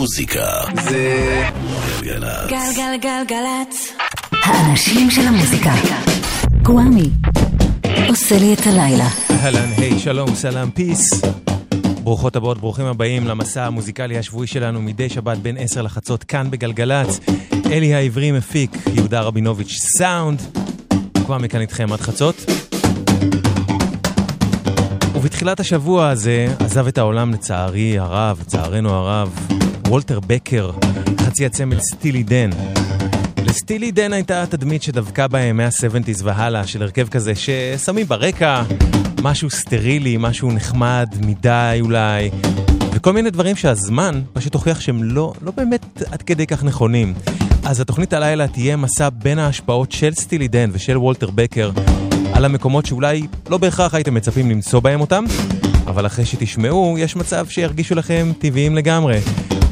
המוזיקה זה גלגלצ. גלגלגלגלצ. האנשים של המוזיקה. גוואמי. עושה לי את הלילה. אהלן, היי, שלום, סלאם, פיס. ברוכות הבאות, ברוכים הבאים למסע המוזיקלי השבועי שלנו מדי שבת בין 10 לחצות כאן בגלגלצ. אלי העברי מפיק, יהודה רבינוביץ' סאונד. כבר מכאן איתכם עד חצות. ובתחילת השבוע הזה עזב את העולם לצערי הרב, לצערנו הרב, וולטר בקר, חצי הצמד סטילי דן. לסטילי דן הייתה תדמית שדבקה בהם מה-70's והלאה, של הרכב כזה ששמים ברקע משהו סטרילי, משהו נחמד מדי אולי, וכל מיני דברים שהזמן פשוט הוכיח שהם לא, לא באמת עד כדי כך נכונים. אז התוכנית הלילה תהיה מסע בין ההשפעות של סטילי דן ושל וולטר בקר על המקומות שאולי לא בהכרח הייתם מצפים למצוא בהם אותם, אבל אחרי שתשמעו, יש מצב שירגישו לכם טבעיים לגמרי.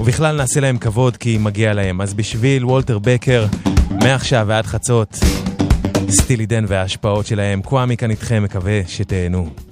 ובכלל נעשה להם כבוד כי מגיע להם. אז בשביל וולטר בקר, מעכשיו ועד חצות, סטילי דן וההשפעות שלהם, קוואמי כאן איתכם, מקווה שתהנו.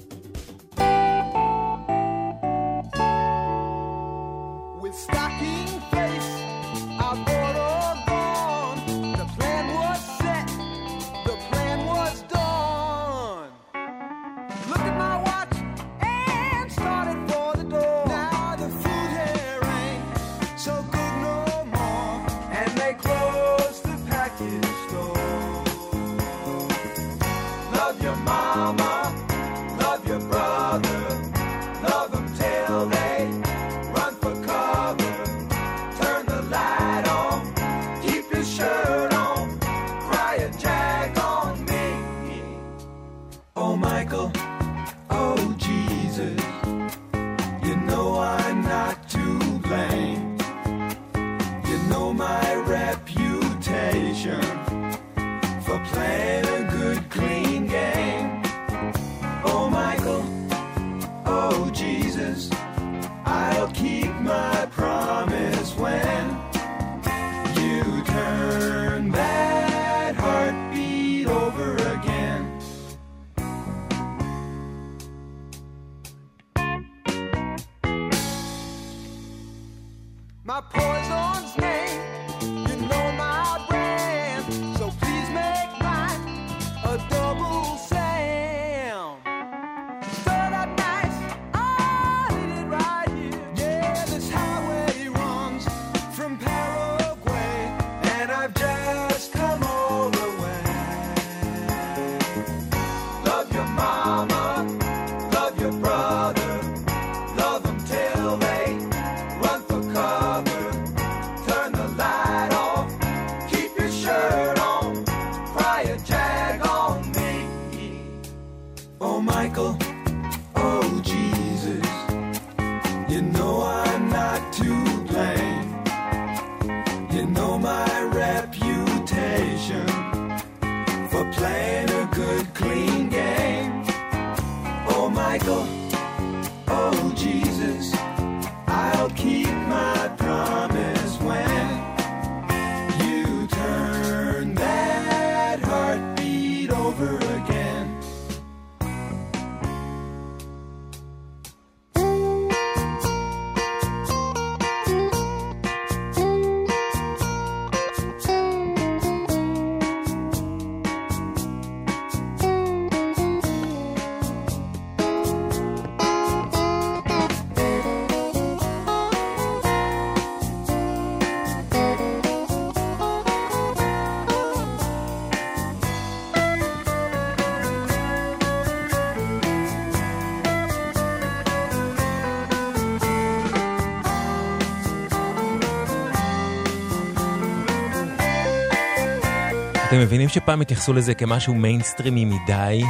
מבינים שפעם התייחסו לזה כמשהו מיינסטרימי מדי?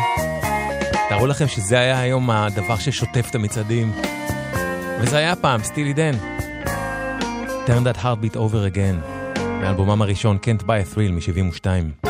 תארו לכם שזה היה היום הדבר ששוטף את המצעדים. וזה היה פעם, סטילי דן. Turn that heartbeat over again. מאלבומם הראשון, Can't buy a thrill מ-72.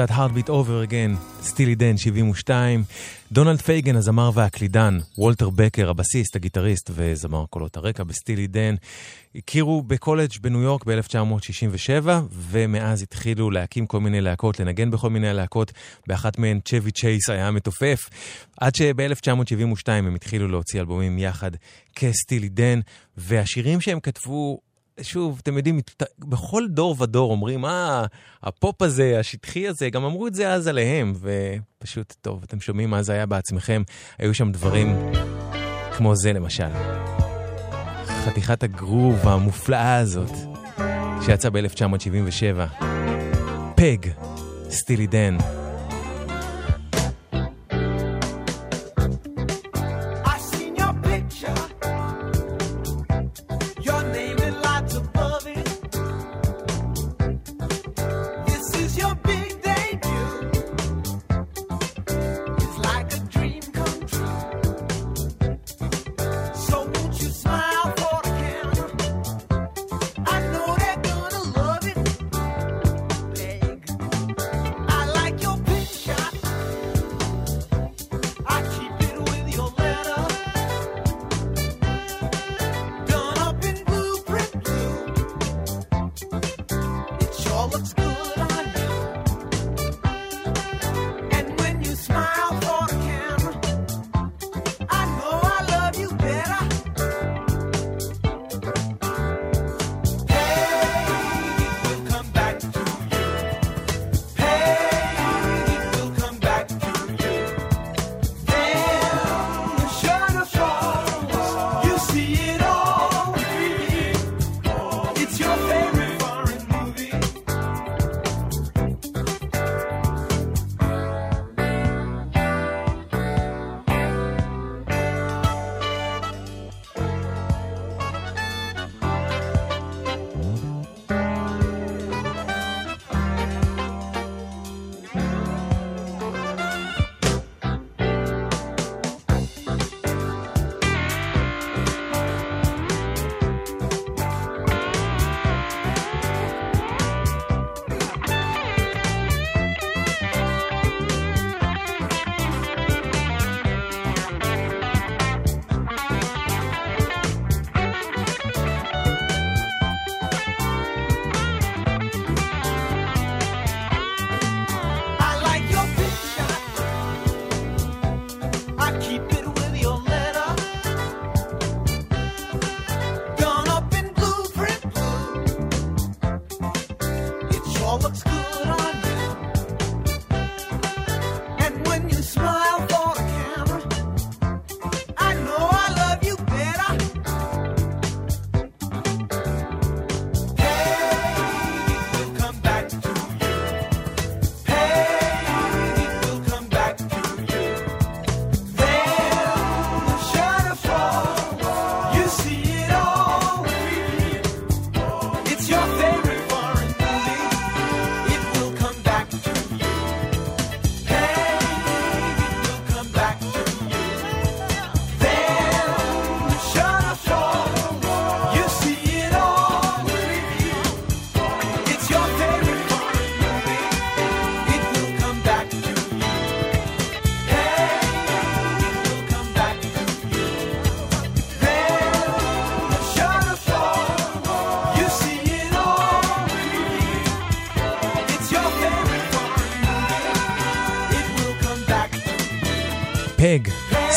That heartbeat over again, סטילי דן, 72. דונלד פייגן, הזמר והקלידן, וולטר בקר, הבסיסט, הגיטריסט וזמר קולות הרקע בסטילי דן, הכירו בקולג' בניו יורק ב-1967, ומאז התחילו להקים כל מיני להקות, לנגן בכל מיני להקות, באחת מהן צ'ווי צ'ייס היה מתופף, עד שב-1972 הם התחילו להוציא אלבומים יחד כסטילי דן, והשירים שהם כתבו שוב, אתם יודעים, בכל דור ודור אומרים, אה, הפופ הזה, השטחי הזה, גם אמרו את זה אז עליהם, ופשוט, טוב, אתם שומעים מה זה היה בעצמכם, היו שם דברים כמו זה למשל. חתיכת הגרוב המופלאה הזאת, שיצא ב-1977. פג, סטילי דן.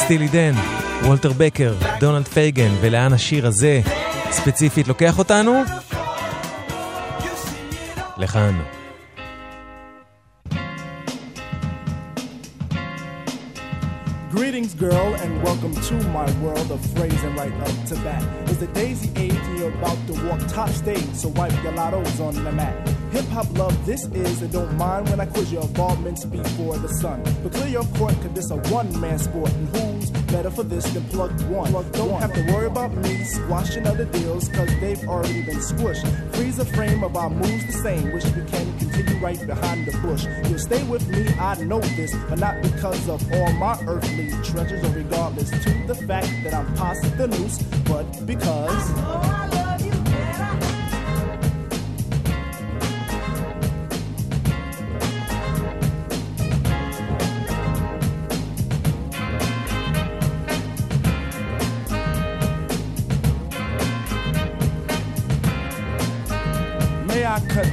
סטילי דן, וולטר בקר, דונלד פייגן, ולאן השיר הזה ספציפית לוקח אותנו? you. See it all. לכאן. Greetings, girl, and welcome to my world of phrasing right up to bat. It's the daisy age, and you're about to walk top stage, so wipe your lottos on the mat. Hip hop love, this is, and don't mind when I quiz your involvements before the sun. But clear your court, cause this a one man sport, and who's better for this than plug one? Plug don't have to worry about me squashing other deals, cause they've already been squished. Freeze a frame of our moves the same, wish we can continue right behind the bush. You'll stay with me, I know this, but not because of all my earthly treasures, or regardless to the fact that I'm past the noose, but because. May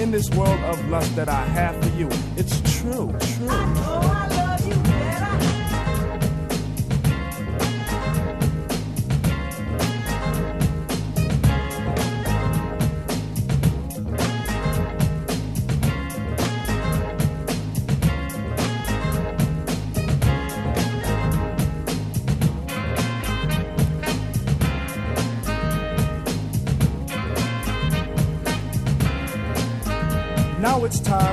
In this world of lust that I have for you, it's true, true.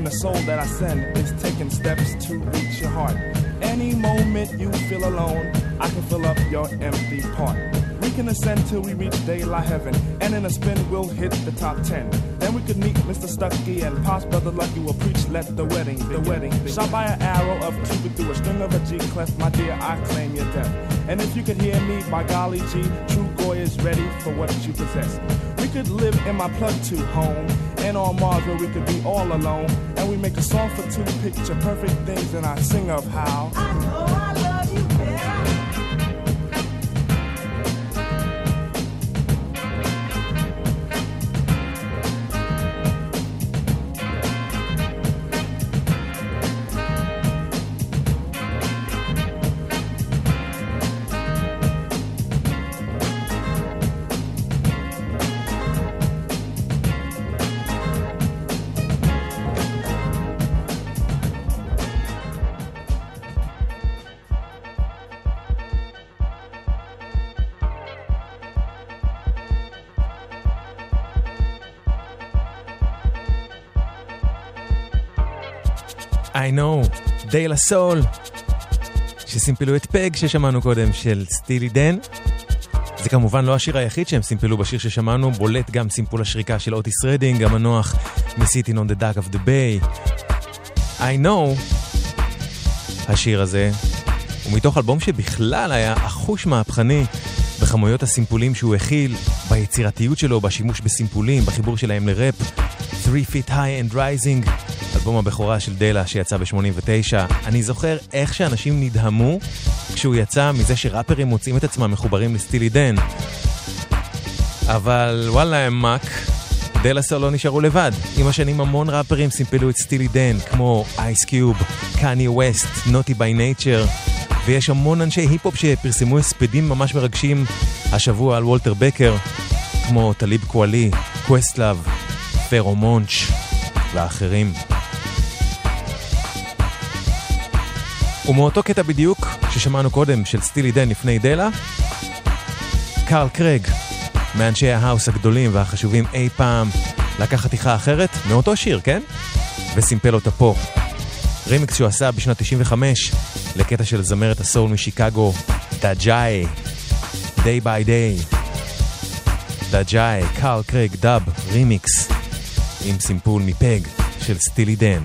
And the soul that I send is taking steps to reach your heart. Any moment you feel alone, I can fill up your empty part. We can ascend till we reach daylight heaven, and in a spin we'll hit the top ten. Then we could meet Mr. Stucky and Pops Brother Lucky will preach, let the wedding, the wedding. Shot by an arrow of Cupid through a string of a G clef, my dear, I claim your death. And if you could hear me, by golly G, true Goy is ready for what you possess. We could live in my plug two home, and on Mars where we could be all alone. And we make a song for two picture perfect things, and I sing of how. I know, דה לה סול, שסימפלו את פג ששמענו קודם של סטילי דן. זה כמובן לא השיר היחיד שהם סימפלו בשיר ששמענו, בולט גם סימפול השריקה של אוטיס רדינג, המנוח מ-Sitting on the Dock of the Bay. I know, השיר הזה, הוא מתוך אלבום שבכלל היה אחוש מהפכני בכמויות הסימפולים שהוא הכיל, ביצירתיות שלו, בשימוש בסימפולים, בחיבור שלהם לראפ. 3 Feet High and Rising, אלבום הבכורה של דלה שיצא ב-89. אני זוכר איך שאנשים נדהמו כשהוא יצא מזה שראפרים מוצאים את עצמם מחוברים לסטילי דן. אבל וואלה הם מאק, דה לה סול לא נשארו לבד. עם השנים המון ראפרים סימפלו את סטילי דן, כמו אייס קיוב, קניה ווסט, נוטי ביי נייצ'ר, ויש המון אנשי היפ-הופ שפרסמו הספדים ממש מרגשים השבוע על וולטר בקר, כמו טליב קואלי, קווסטלאב, פארו מונץ' ואחרים. ומאותו קטע בדיוק ששמענו קודם של סטילי דן לפני דלה, קארל קרייג, מאנשי ההאוס הגדולים והחשובים אי פעם, לקח חתיכה אחרת מאותו שיר, כן? וסימפל אותה פה. רימיקס שהוא עשה בשנת 95 לקטע של זמרת הסול משיקגו, דאג'אי, Day by Day. דאג'אי, קארל קרג, dub, remix, עם סימפול מ Peg של סטילי דן.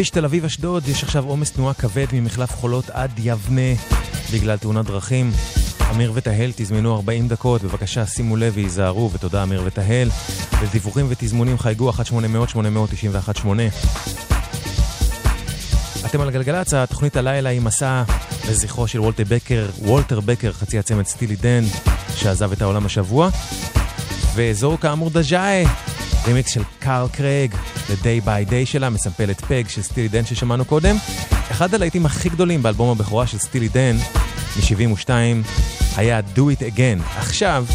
בכביש תל אביב-אשדוד יש עכשיו עומס תנועה כבד ממחלף חולות עד יבנה בגלל תאונת דרכים. אמיר ותהל תזמנו 40 דקות, בבקשה שימו לב והיזהרו, ותודה אמיר ותהל. לדיווחים ותזמונים חייגו 1-800-891-8. אתם על גלגלצ, התוכנית הלילה היא מסע לזכרו של וולטר בקר, וולטר בקר, חצי הצמד סטילי דן, שעזב את העולם השבוע. ואזור כאמור דז'אי, רימיקס של קארל קרייג, ל-Day by Day שלה, מסמפלת Peg של סטילי דן ששמענו קודם. אחד הלהיטים הכי גדולים באלבום הבכורה של סטילי דן, מ-72, היה Do It Again. עכשיו,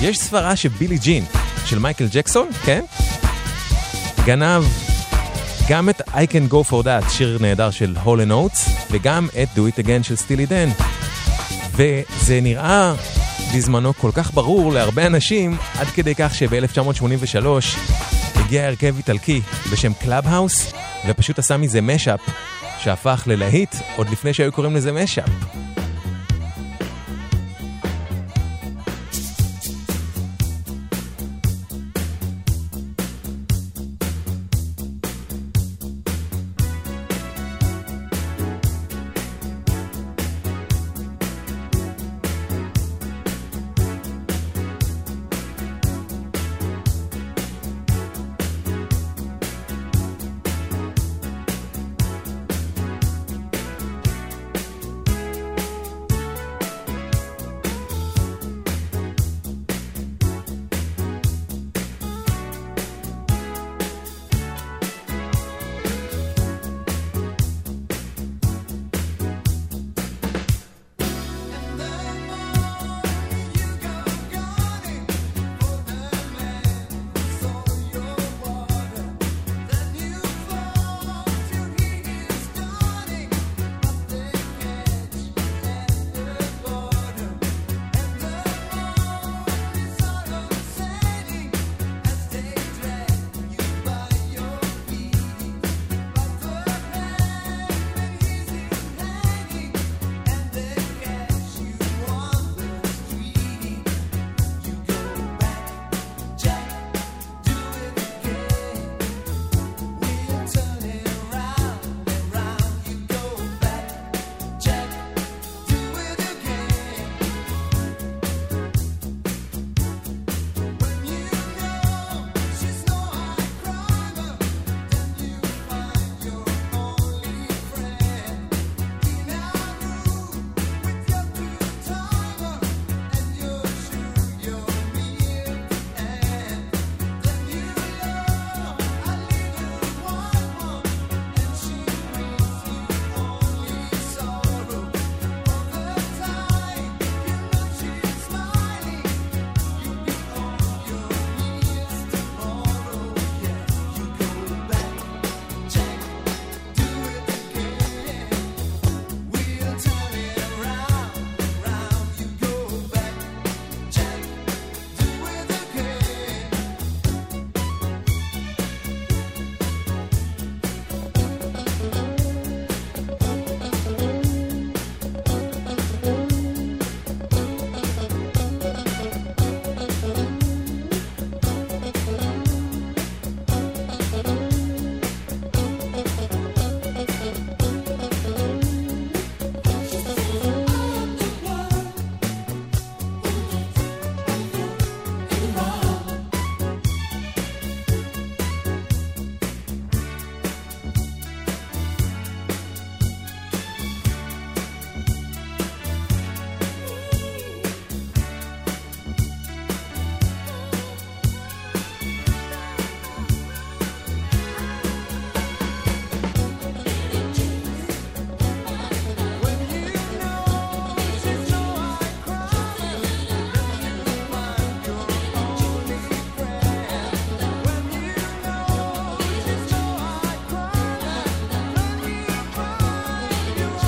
יש סברה ש Billie Jean של מייקל ג'קסון, כן? גנב גם את I can go for that, שיר נהדר של הול אנד אוטס, וגם את Do it again של סטילי דן. וזה נראה בזמנו כל כך ברור להרבה אנשים, עד כדי כך שב-1983 הגיע הרכב איטלקי בשם קלאב האוס, ופשוט עשה מזה משאפ שהפך ללהיט עוד לפני שהיו קוראים לזה משאפ.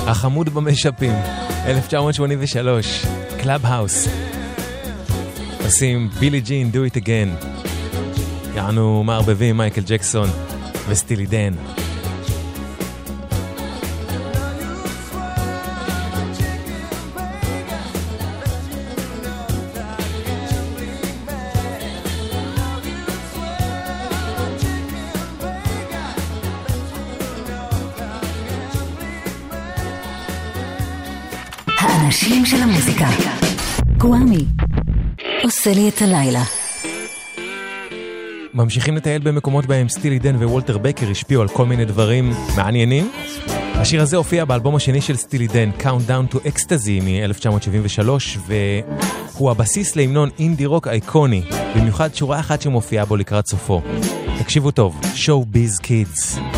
החמוד במשאפים, 1983, קלאב האוס. עושים Billie Jean, do it again. יענו מערבבים מייקל ג'קסון וסטילי דן. עושה לי את הלילה. ממשיכים לטייל במקומות בהם סטילי דן ווולטר בקר השפיעו על כל מיני דברים מעניינים. השיר הזה הופיע באלבום השני של סטילי דן, Countdown to Ecstasy מ-1973, והוא הבסיס להמנון אינדי רוק אייקוני, במיוחד שורה אחת שמופיעה בו לקראת סופו. תקשיבו טוב, Show Biz Kids.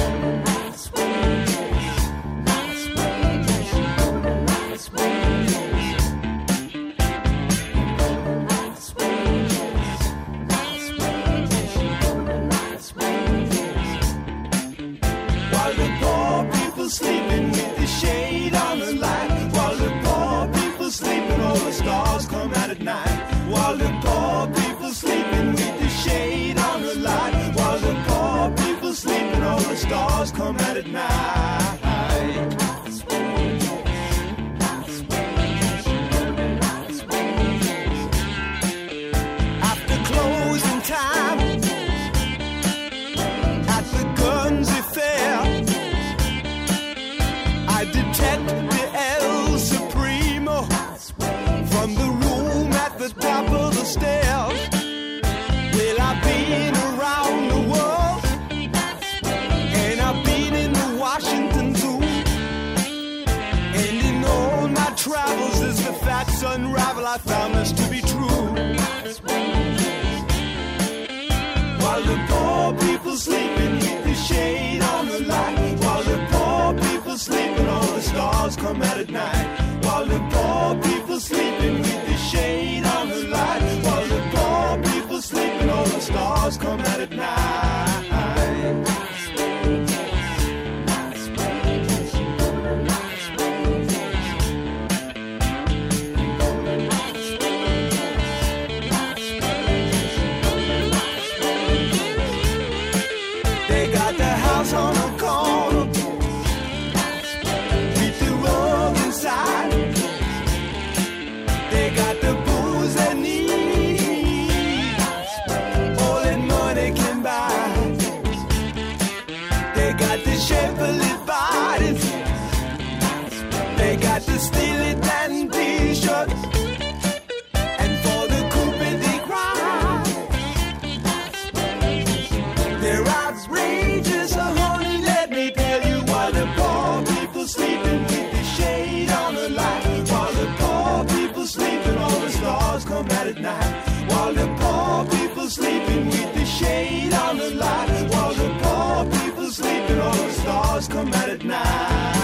down the line while the poor people sleeping, all the stars come out at night.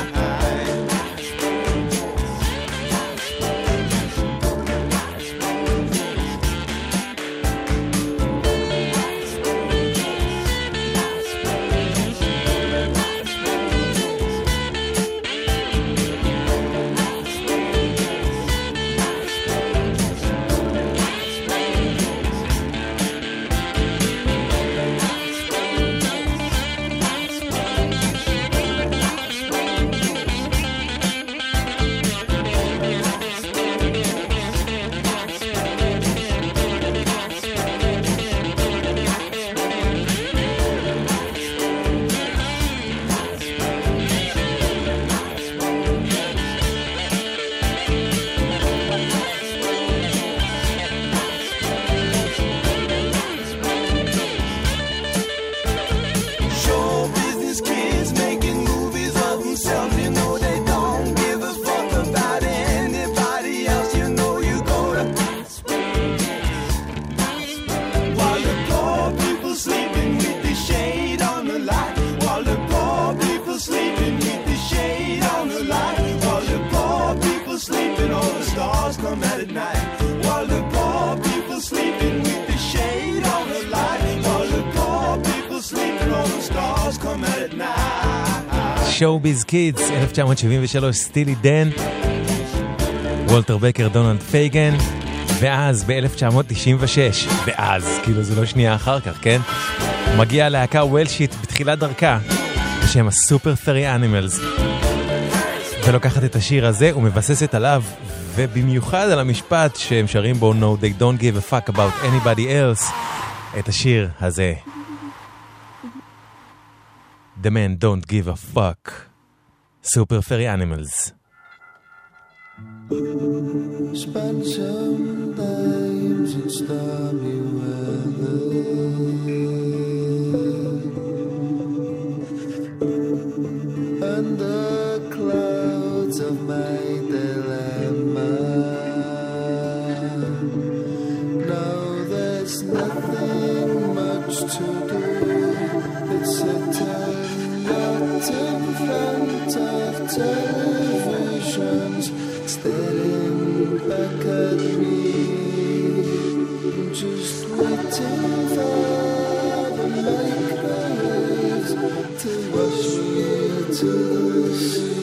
Show Biz Kids, 1973, סטילי דן, וולטר בקר, דונלד פייגן, ואז ב-1996, ואז, כאילו זה לא שנייה אחר כך, כן? מגיעה להקה וולשית בתחילת דרכה, בשם הסופר פרי אנימלס, ולוקחת את השיר הזה ומבססת עליו, ובמיוחד על המשפט שהם שרים בו No they don't give a fuck about anybody else, את השיר הזה. The man don't give a fuck. Superfurry Animals. Spend clouds of my dilemma. There's nothing much to do. It's a time. not to observations staring back at me, just waiting for the microwaves to wash me to the sea.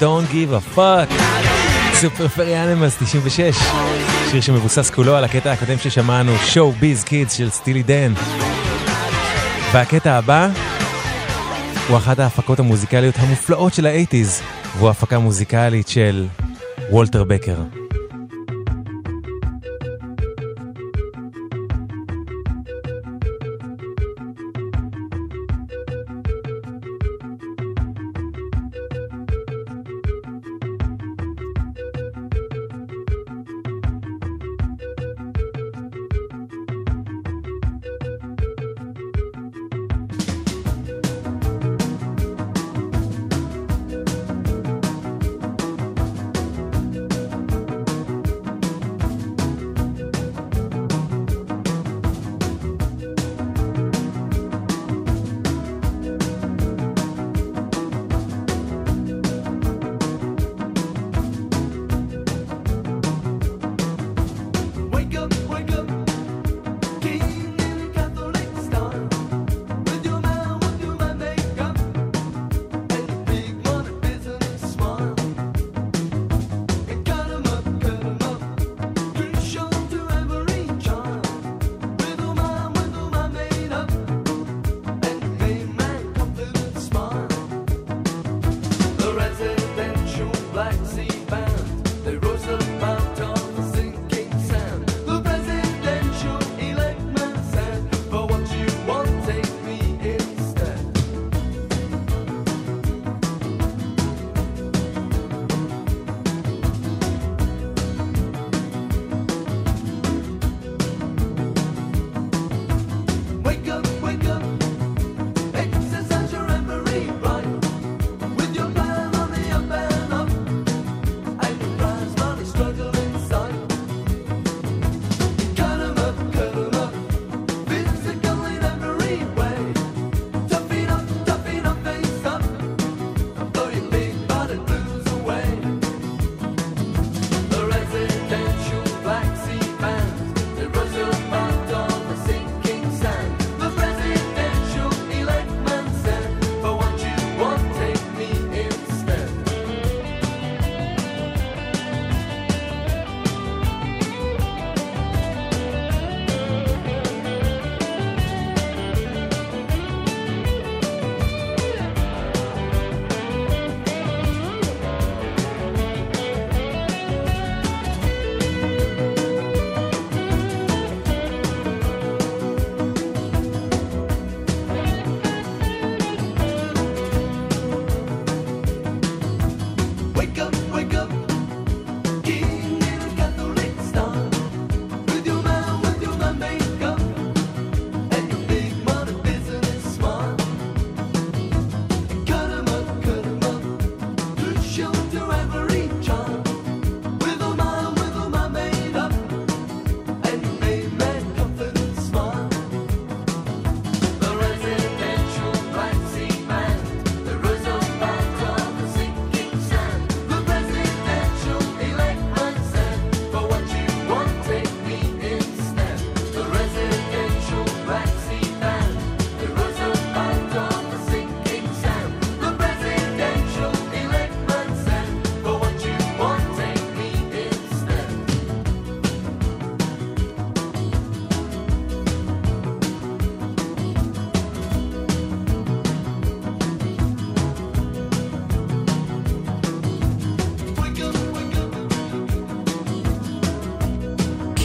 Don't Give a Fuck. סופר פרי אנימלס 96. שיר שמבוסס כולו על הקטע הקודם ששמענו, Show Biz Kids של סטילי דן. והקטע הבא הוא אחת ההפקות המוזיקליות המופלאות של האייטיז, והוא הפקה מוזיקלית של וולטר בקר.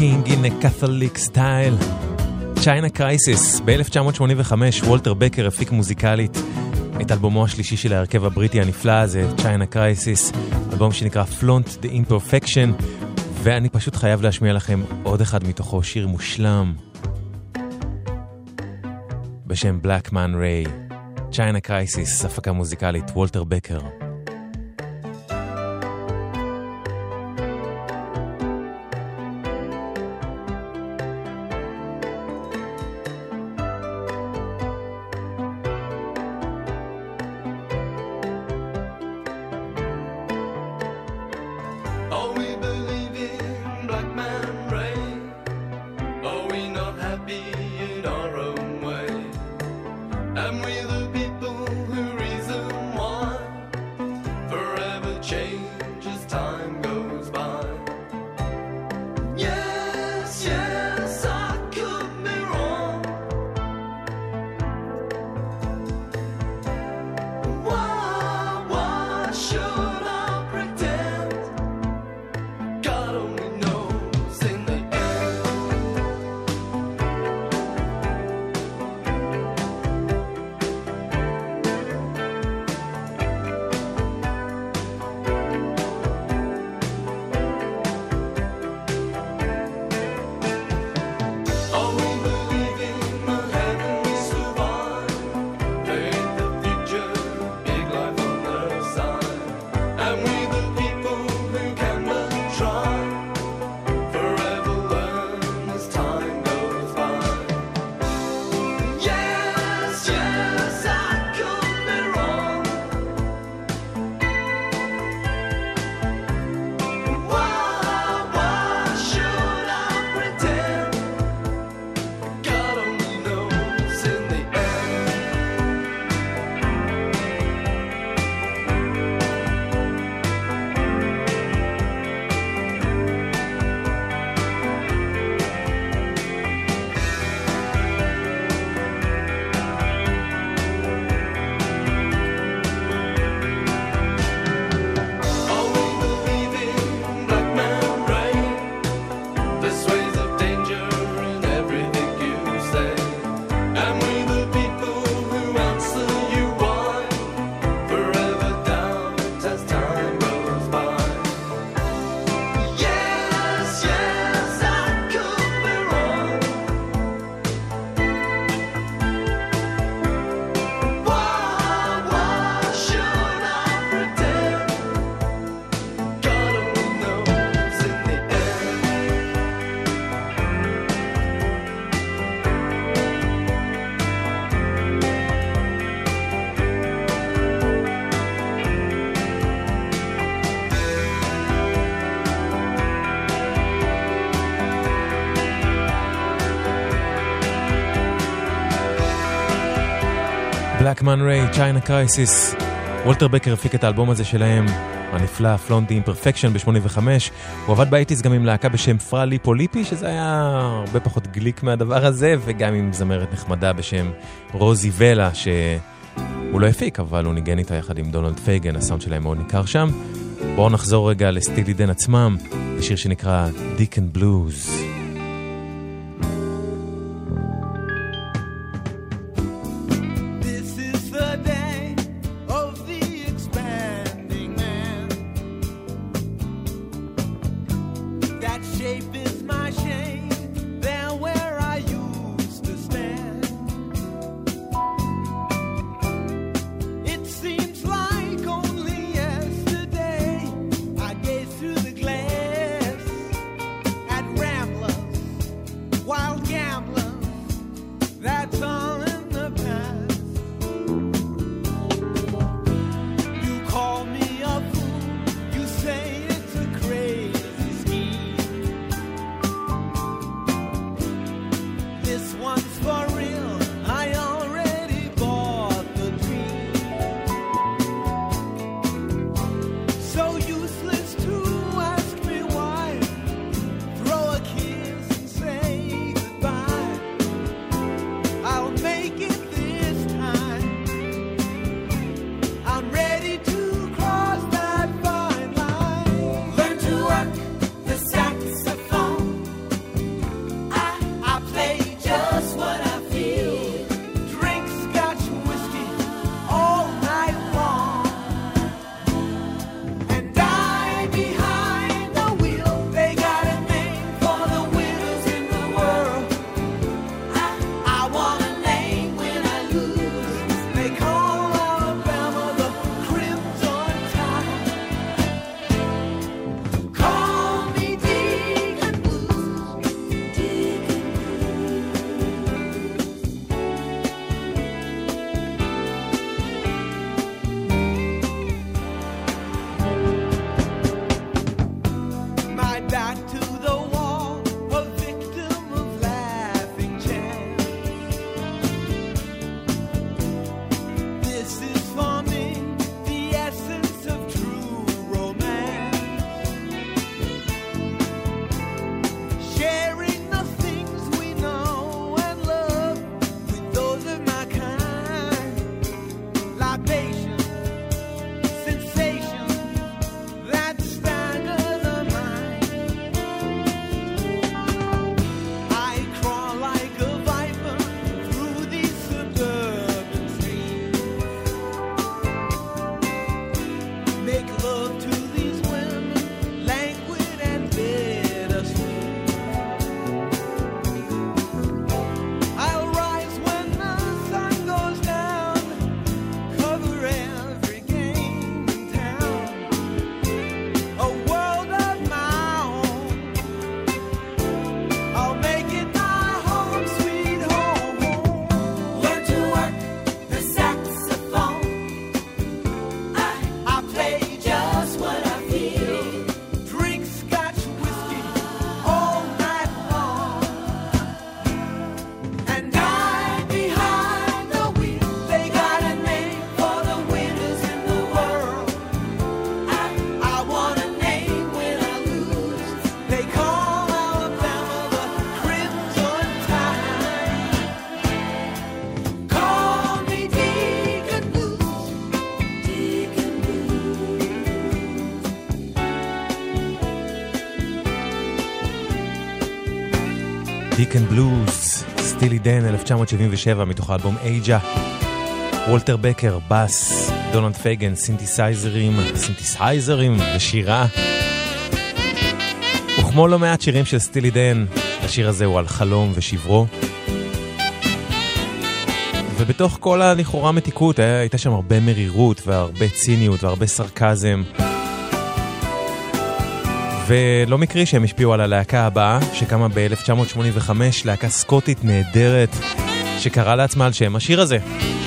In a Catholic style. צ'יינה קרייסיס, ב-1985 וולטר בקר הפיק מוזיקלית את אלבומו השלישי של ההרכב הבריטי הנפלא הזה, צ'יינה קרייסיס, אלבום שנקרא Flaunt the Imperfection, ואני פשוט חייב להשמיע לכם עוד אחד מתוכו, שיר מושלם, בשם Black Man Ray. צ'יינה קרייסיס, הפקה מוזיקלית, וולטר בקר. Black Man Ray, צ'יינה קרייסיס. וולטר בקר הפיק את האלבום הזה שלהם, הנפלא, Flaunt the Imperfection ב-85. הוא עבד באייטיז גם עם להקה בשם פרה ליפו ליפי, שזה היה הרבה פחות slick מהדבר הזה, וגם עם זמרת נחמדה בשם רוזי ולה, שהוא לא הפיק, אבל הוא ניגן איתה יחד עם דונלד פייגן, הסאונד שלהם מאוד ניכר שם. בואו נחזור רגע לסטילי דן עצמם, לשיר שנקרא Deacon Blues. דן, 1977, מתוך האלבום אייג'ה. וולטר בקר, בס, דונלד פייגן, סינתסייזרים, סינתסייזרים ושירה. וכמו לא מעט שירים של סטילי דן, השיר הזה הוא על חלום ושברו. ובתוך כל הלכאורה מתיקות היה- הייתה שם הרבה מרירות והרבה ציניות והרבה סרקזם. ולא מקרי שהם השפיעו על הלהקה הבאה, שקמה ב-1985, להקה סקוטית נהדרת, שקראה לעצמה על שם השיר הזה.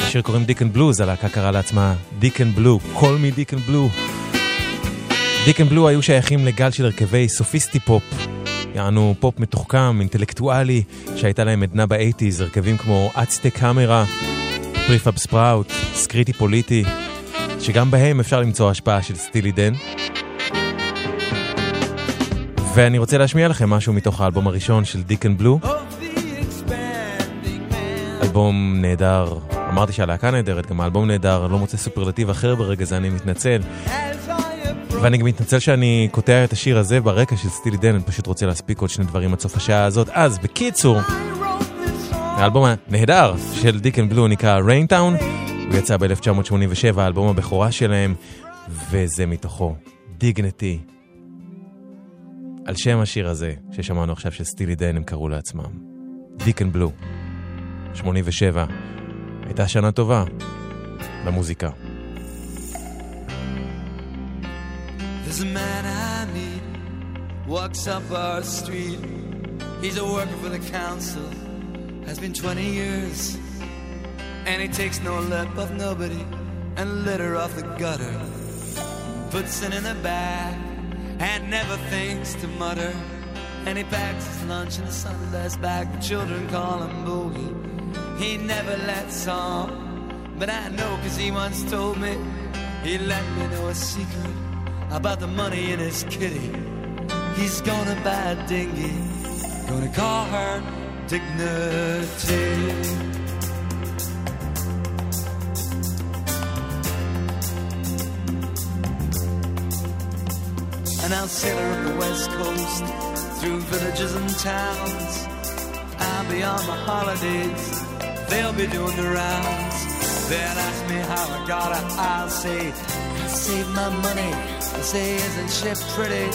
השיר קוראים Deacon Blues, הלהקה קראה לעצמה דיקן בלו, call me Deacon Blue. דיקן בלו היו שייכים לגל של הרכבי sophisti-pop, יענו פופ מתוחכם, אינטלקטואלי, שהייתה להם עדנה באייטיז, הרכבים כמו אצטק קאמרה, פריפאב ספראוט, סקריטי פוליטי, שגם בהם אפשר למצוא השפעה של סטילי דן. ואני רוצה להשמיע לכם משהו מתוך האלבום הראשון של דיקן בלו. אלבום נהדר. אמרתי שהלהקה נהדרת, גם האלבום נהדר, לא מוצא סופרלטיב אחר ברגע זה, אני מתנצל. ואני גם מתנצל שאני קוטע את השיר הזה ברקע של סטילי דן, אני פשוט רוצה להספיק עוד שני דברים עד סוף השעה הזאת. אז בקיצור. האלבום הנהדר של דיקן בלו נקרא Raintown, הוא יצא ב-1987, האלבום הבכורה שלהם, וזה מתוכו, דיגנטי. על שם השיר הזה ששמענו עכשיו של סטילי דן הם קראו לעצמם. דיקן בלו, 87. הייתה שנה טובה למוזיקה. There's a man I meet, walks up our street. He's a worker for the council, has been 20 years. And he takes no lip of nobody and litter off the gutter. Puts it in the bag and never thinks to mutter. And he packs his lunch in a Sunday's bag. The children call him Boogie. He never lets on, but I know cause he once told me he let me know a secret about the money in his kitty. He's gonna buy a dinghy, gonna call her Dignity. And I'll sail her up the west coast through villages and towns. I'll be on my holidays, they'll be doing the rounds. They'll ask me how I got it, I'll say, I saved my money. I say, isn't she pretty?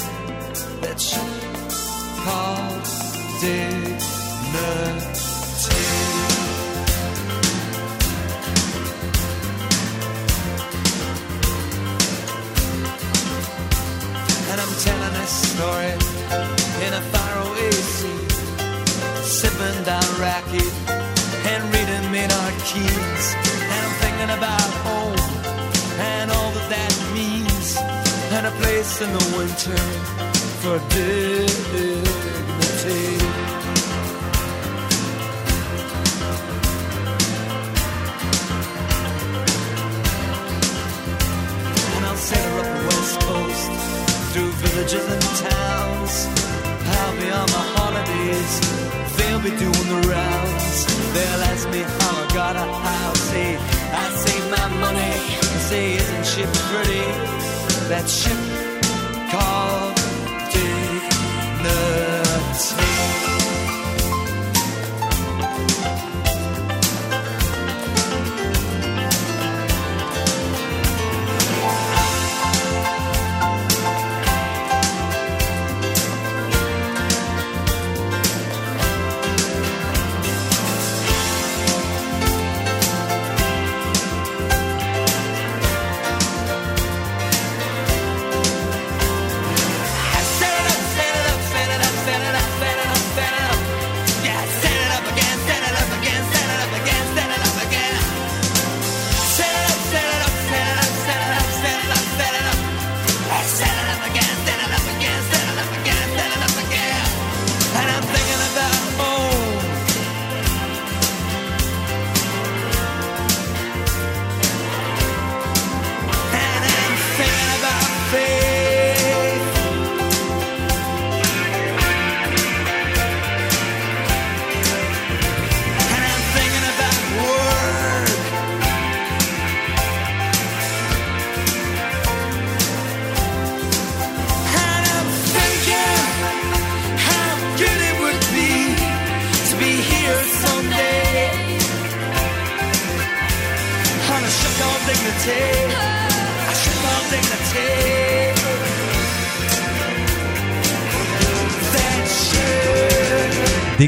That ship called. And in the winter for dignity. And I'll sail up the west coast through villages and towns. I'll be on my holidays. They'll be doing the rounds. They'll ask me how I got a house. Say, I saved my money. Say, isn't she pretty? That ship call.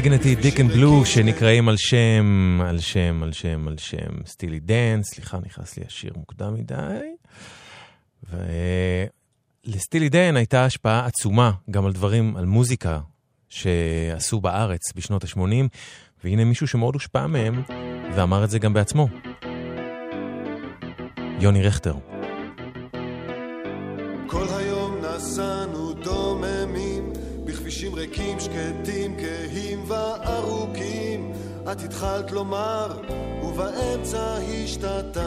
Dignity, דיקן בלו, שנקראים על שם, על שם, על שם, על שם סטילי דן, סליחה, נכנס לי השיר מוקדם מדי. ולסטילי דן הייתה השפעה עצומה גם על דברים, על מוזיקה שעשו בארץ בשנות ה-80, והנה מישהו שמאוד הושפע מהם, ואמר את זה גם בעצמו. יוני רכטר. את התחלת לומר, ובאמצע השתתקת.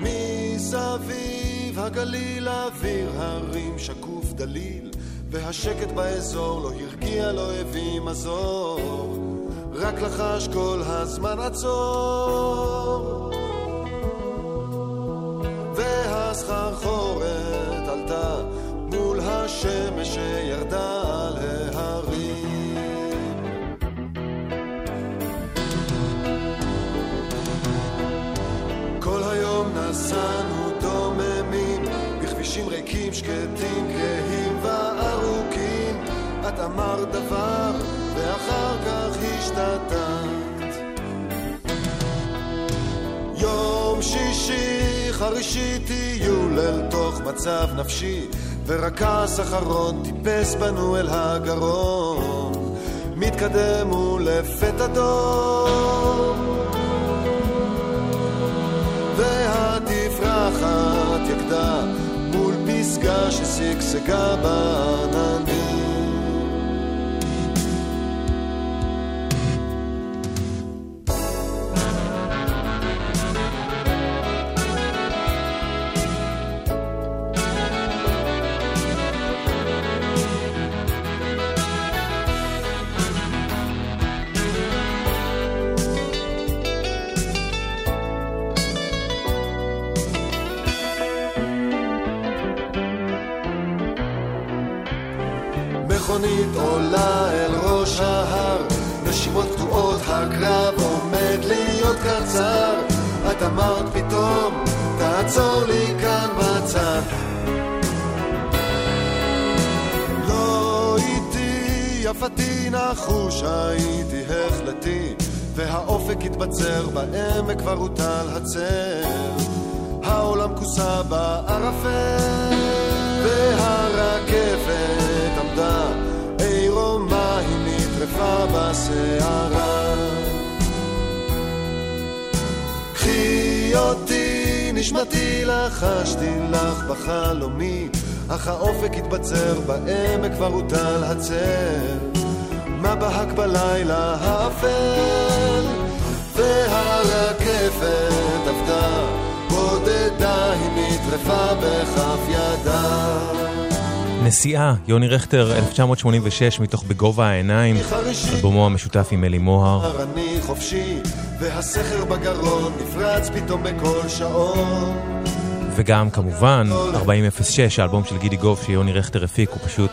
מסביב הגליל אוויר הרים שקוף דליל, והשקט באזור לא הרגיע, לא הביא מזור. רק לחש כל הזמן עצור. והסחרחורת עלתה מול השמש שירדה דבר ואחר כך השתתקת. יום שישי חרישי טיול אל תוך מצב נפשי ורק כעס אחרון טיפס בנו אל הגרון. מתקדם ולפתע דום והתפרחת יקדה מול פסגה ששגשגה בעננים יפתי נחוש הייתי החלטי, והאופק התבצר, בעמק כבר הוטל הצל. העולם כוסה בערפל, והרכבת עמדה עירומה, היא נטרפה בסערה. קחי אותי, נשמתי לחשתי לך בחלומי, אך האופק התבצר, בעמק כבר הוטל הצל. מה בהק בלילה האפל, והרכבת עבדה, בודדה היא נטרפה בכף ידה. נסיעה, יוני רכטר, 1986, מתוך בגובה העיניים, אלבומו המשותף עם אלי מוהר. אני חופשי, והסכר בגרון נפרץ פתאום בכל שעון. וגם כמובן 4006, האלבום של גידי גוף שיוני רכטר הפיק, הוא פשוט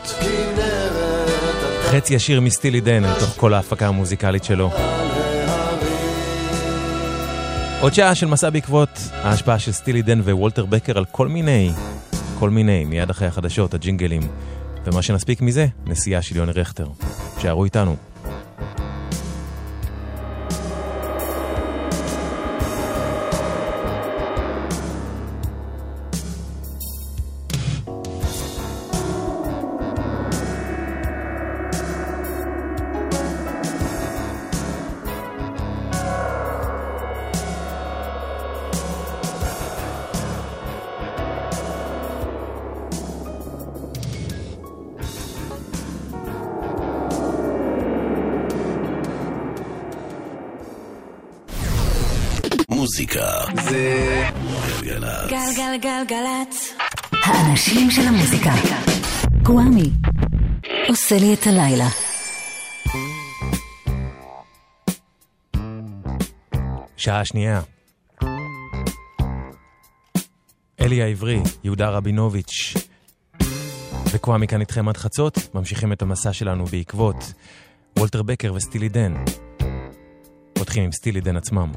חצי ישיר מסטילי דן אל תוך כל ההפקה המוזיקלית שלו. עוד שעה של מסע בעקבות ההשפעה של סטילי דן ווולטר בקר על כל מיני, כל מיני, מיד אחרי החדשות, הג'ינגלים. ומה שנספיק מזה, נסיעה של יוני רכטר. שערו איתנו. עושה לי את הלילה. שעה שנייה. אלי העברי, יהודה רבינוביץ', וקוואמי כאן איתכם עד חצות, ממשיכים את המסע שלנו בעקבות וולטר בקר וסטילי דן. פותחים עם סטילי דן עצמם.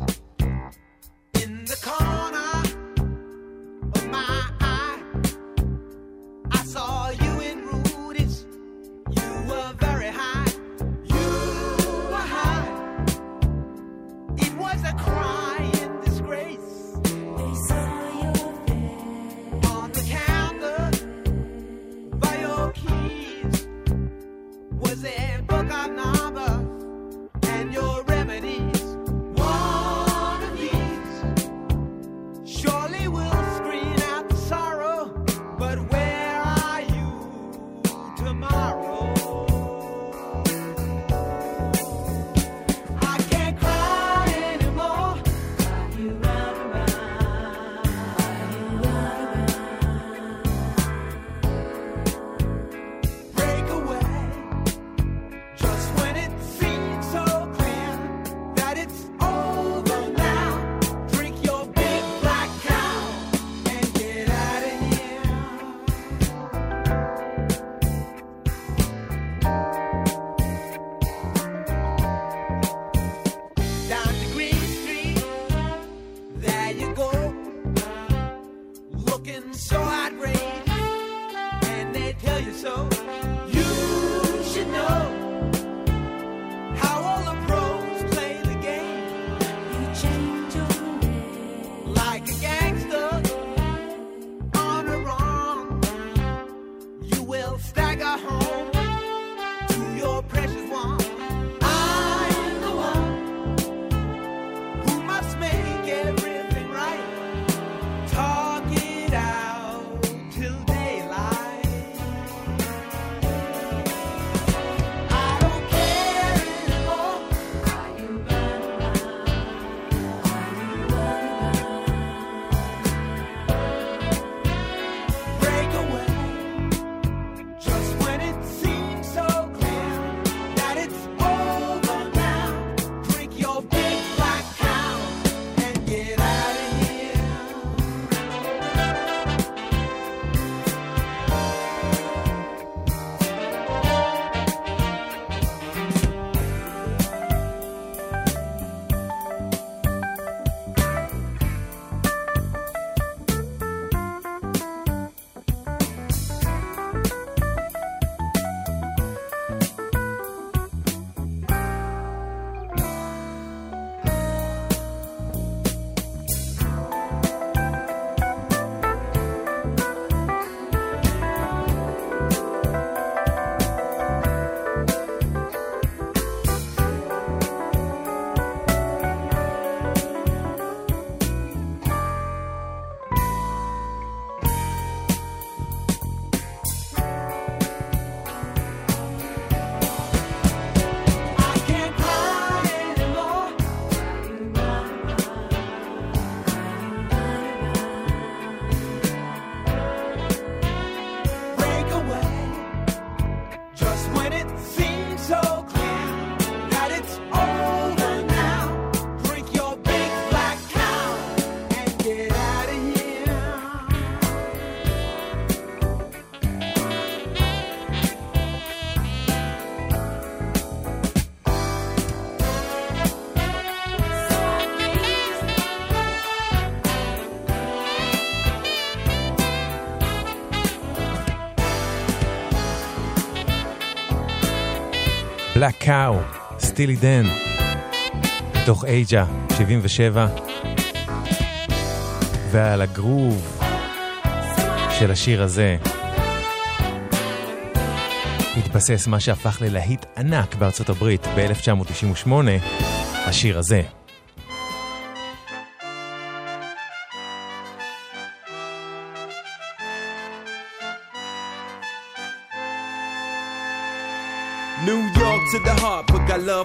בלק קאו, סטילי דן, מתוך אייג'ה, 77, ועל הגרוב של השיר הזה התבסס מה שהפך ללהיט ענק בארצות הברית ב-1998, השיר הזה.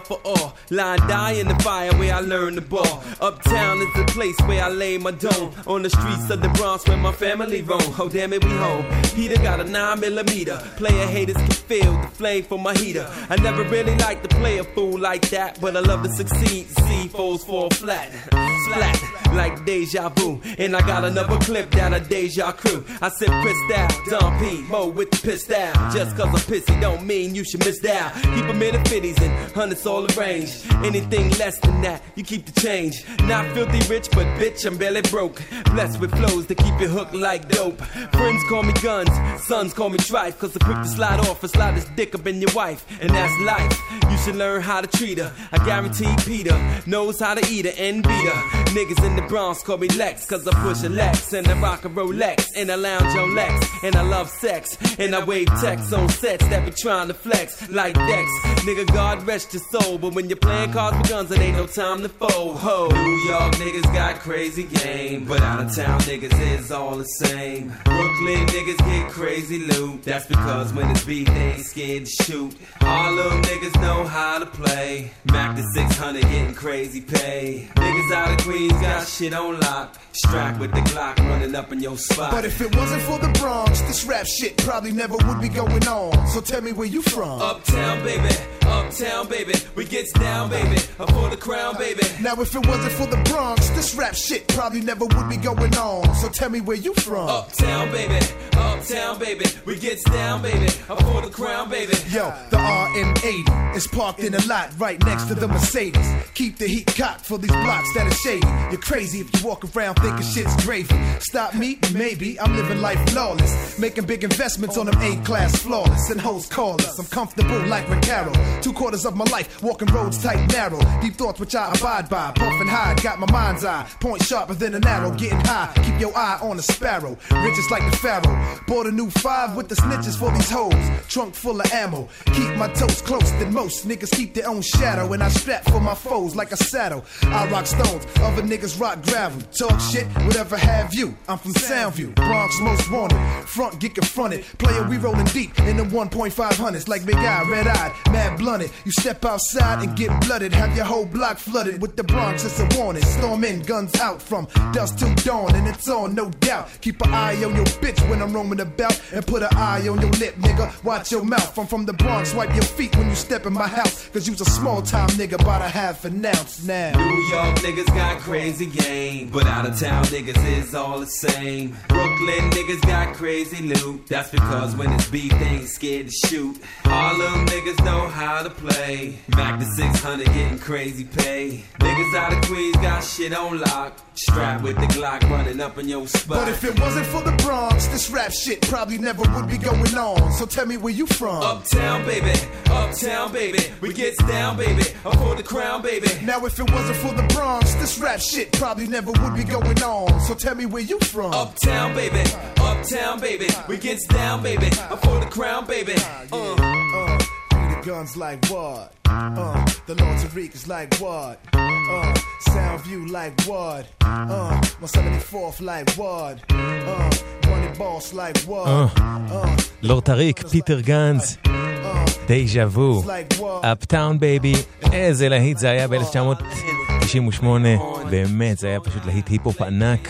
for all. Line die in the fire where I learned the ball. Uptown is the place where I lay my dome. On the streets of the Bronx where my family roam. Oh damn it, we home. Peter got a nine millimeter. Player haters can feel the flame from my heater. I never really liked to play a fool like that, but I love to succeed. See foes fall flat, flat like deja vu. And I got another clip down a deja crew. I said pissed out, Don P, Mo with the pissed out. Just cause I'm pissy don't mean you should miss out. Keep them in the fifties and hundreds all arranged. Anything less than that, you keep the change. Not filthy rich, but bitch, I'm barely broke. Blessed with flows that keep you hooked like dope. Friends call me guns, sons call me trife. Cause I'm quick to slide off and slide this dick up in your wife. And that's life. You should learn how to treat her. I guarantee Peter knows how to eat her and beat her. Niggas in the Bronx call me Lex, cause I push a Lex and I rock a Rolex and I lounge on Lex and I love sex and I wave texts on sets that be trying to flex like Dex. Nigga, God rest your soul, but when you're playing cards with guns, it ain't no time to fold. Ho, New York niggas got crazy game, but out of town niggas is all the same. Brooklyn niggas get crazy loot. That's because when it's beat, they ain't scared to shoot. Harlem niggas know how to play. Mac the 600 getting crazy pay. Niggas out of Queens got shit on lock. Strapped with the Glock running up in your spot. But if it wasn't for the Bronx, this rap shit probably never would be going on. So tell me where you from. Uptown, baby. Uptown, baby. We gets down, baby. Up for the crown, baby. Now if it wasn't for the Bronx, this rap shit probably never would be going on. So tell me where you from. Uptown, baby. Uptown, baby. We gets down, baby. Up for the crown, baby. Yo, the RM80 is parked in a lot right next to the Mercedes. Keep the heat cocked for these blocks that are shady. You're crazy if you walk around thinking shit's gravy. Stop me? Maybe. I'm living life flawless. Making big investments on them A-class flawless. And hoes call us. I'm comfortable like Recaro. Two quarters of my life, walking roads tight narrow. Deep thoughts which I abide by. Puff and hide, got my mind's eye. Point sharper than an arrow. Getting high, keep your eye on the sparrow. Riches like the pharaoh. Bought a new five with the snitches for these hoes. Trunk full of ammo. Keep my toes close than most. Niggas keep their own shadow. And I strap for my foes like a saddle. I rock stones, other niggas rock gravel. Talk shit, whatever have you. I'm from Soundview, Bronx most wanted. Front get confronted. Player, we rolling deep in the 1.500s like Big Eye, red eyed, mad blunted. You step outside and get blooded. Have your whole block flooded with the Bronx. It's a warning. Storm in, guns out from dusk till dawn, and it's on, no doubt. Keep an eye on your bitch when I'm roaming about, and put an eye on your lip, nigga. Watch your mouth. I'm from the Bronx. Wipe your feet when you step in my house, cause you's a small time nigga, about a half an ounce now. New York niggas got crazy game, but out of town niggas is all the same. Brooklyn niggas got crazy loot. That's because when it's beef, they ain't scared to shoot. Harlem niggas know how to play. Back to 600 getting crazy pay. Niggas out of Queens got shit on lock. Strapped with the Glock running up in your spot. But if it wasn't for the Bronx, this rap shit probably never would be going on. So tell me where you from. Uptown, baby. Uptown, baby. We gets down, baby. Up for the crown, baby. Now if it wasn't for the Bronx, this rap shit probably never would be going on. So tell me where you from. Uptown, baby. Uptown, baby. We gets down, baby. Up for the crown, baby. Uh. Uh, guns like what? Uh, the Lord Tariq is like what? Uh, Soundview like what? Uh, 174th like what? Uh, Money Boss like what? Uh, לורד טריק, פיטר גנץ, Deja Vu, Uptown Baby, איזה להיט זה היה ב-1998, באמת, זה היה פשוט להיט היפ-הופ ענק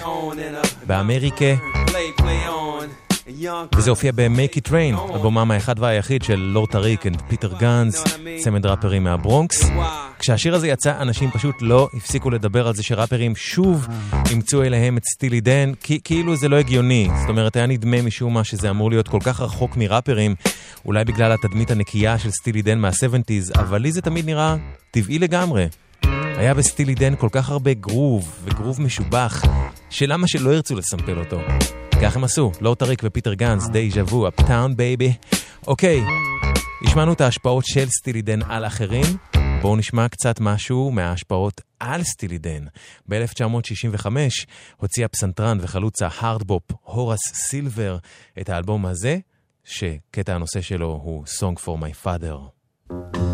באמריקה, וזה הופיע ב-Make It Rain, אלבומם האחד והיחיד של לורד טריק ופיטר גנץ, צמד ראפרים מהברונקס. כשהשיר הזה יצא, אנשים פשוט לא הפסיקו לדבר על זה שראפרים שוב אימצו אליהם את סטילי דן, כי כאילו זה לא הגיוני. זאת אומרת, היה נדמה משום מה שזה אמור להיות כל כך רחוק מראפרים, אולי בגלל התדמית הנקייה של סטילי דן מה-70's, אבל לי זה תמיד נראה טבעי לגמרי. היה בסטילי דן כל כך הרבה גרוב, וגרוב משובח, שלמה שלא ירצו לסמפל אותו. כך הם עשו, לורד טריק ופיטר גנץ, Deja Vu, Uptown Baby. אוקיי, השמענו את ההשפעות של סטילידן על אחרים, בואו נשמע קצת משהו מההשפעות על סטילידן. ב-1965 הוציא הפסנתרן וחלוץ ה hard bop הורס סילבר את האלבום הזה, שקטע הנושא שלו הוא Song for My Father. We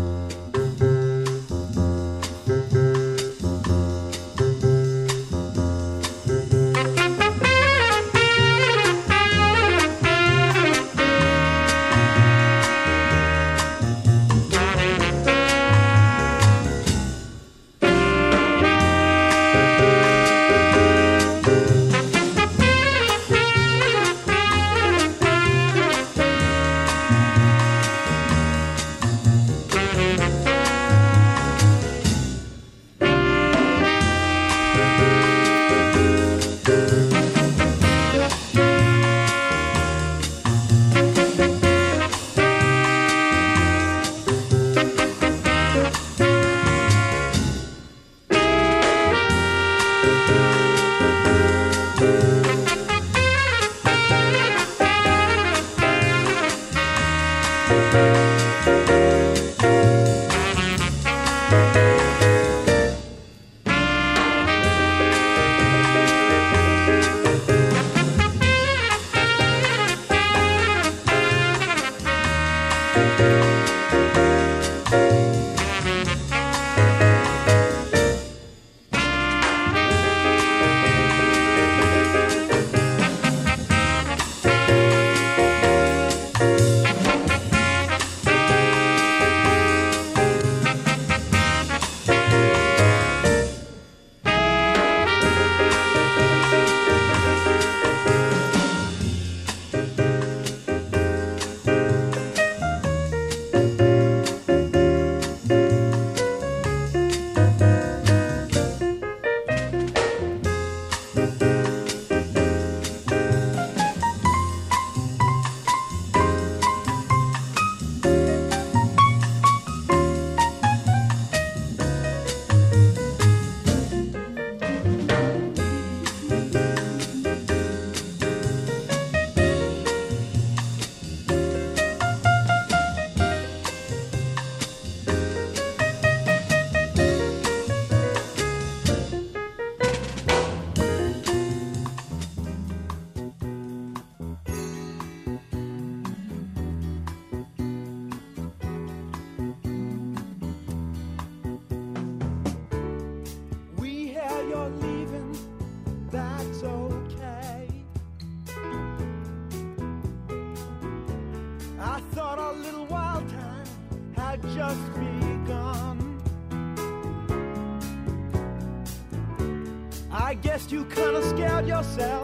yourself,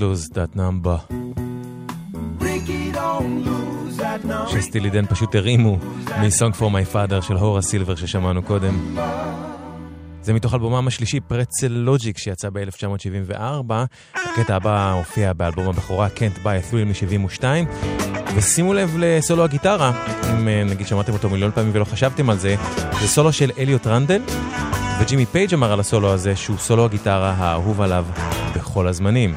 lose that number. Ricky, don't lose that number. שסטילי דן פשוט הרימו מ-Song for my father של הורה סילבר ששמענו קודם. זה מתוך אלבומם השלישי, Pretzel Logic, שיצא ב-1974. הקטע הבא הופיע באלבום הבכורה, buy a thrill מ-72. ושימו לב לסולו הגיטרה, אם אה, נגיד שמעתם אותו מיליון פעמים ולא חשבתם על זה, זה סולו של אליוט רנדל, וג'ימי פייג' אמר על הסולו הזה שהוא סולו הגיטרה האהוב עליו בכל הזמנים.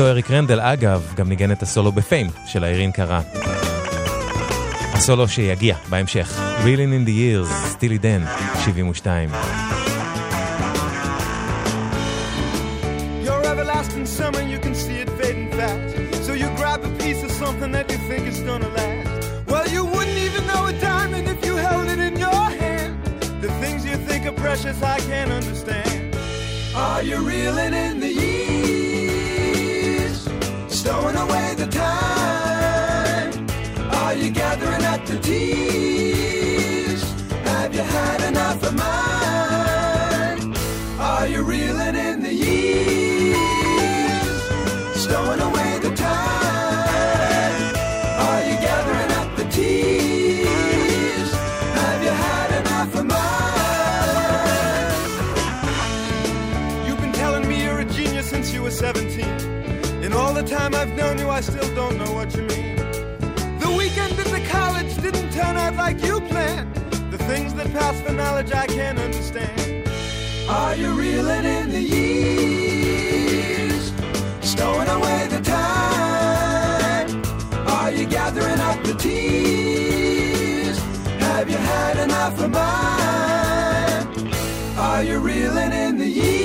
אותו אריק רנדל, אגב, גם ניגן את הסולו בפיים של האירין קרא. הסולו שיגיע בהמשך, Reeling in the Years, סטילי דן, 72. Your everlasting summer, you can see it in your I can't understand. Are you reeling in the tears? Have you had enough of mine? Are you reeling in the years? Stowing away the time? Are you gathering up the tears? Have you had enough of mine? You've been telling me you're a genius since you were 17. In all the time I've known you, I still don't know what you mean. The weekend at the college didn't turn out like you planned. The things that pass for knowledge I can't understand. Are you reeling in the years? Stowing away the time? Are you gathering up the tears? Have you had enough of mine? Are you reeling in the years?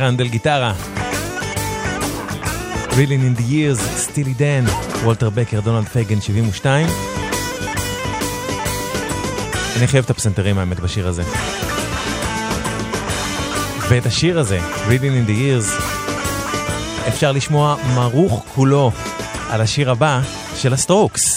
אליוט רנדל גיטרה. Reeling in the years, סטילי דן, וולטר בקר, דונלד פייגן, 72. אני חייב את הפסנתרים האמת בשיר הזה. ואת השיר הזה, Reeling in the years, אפשר לשמוע מרוח כולו על השיר הבא של ה Strokes.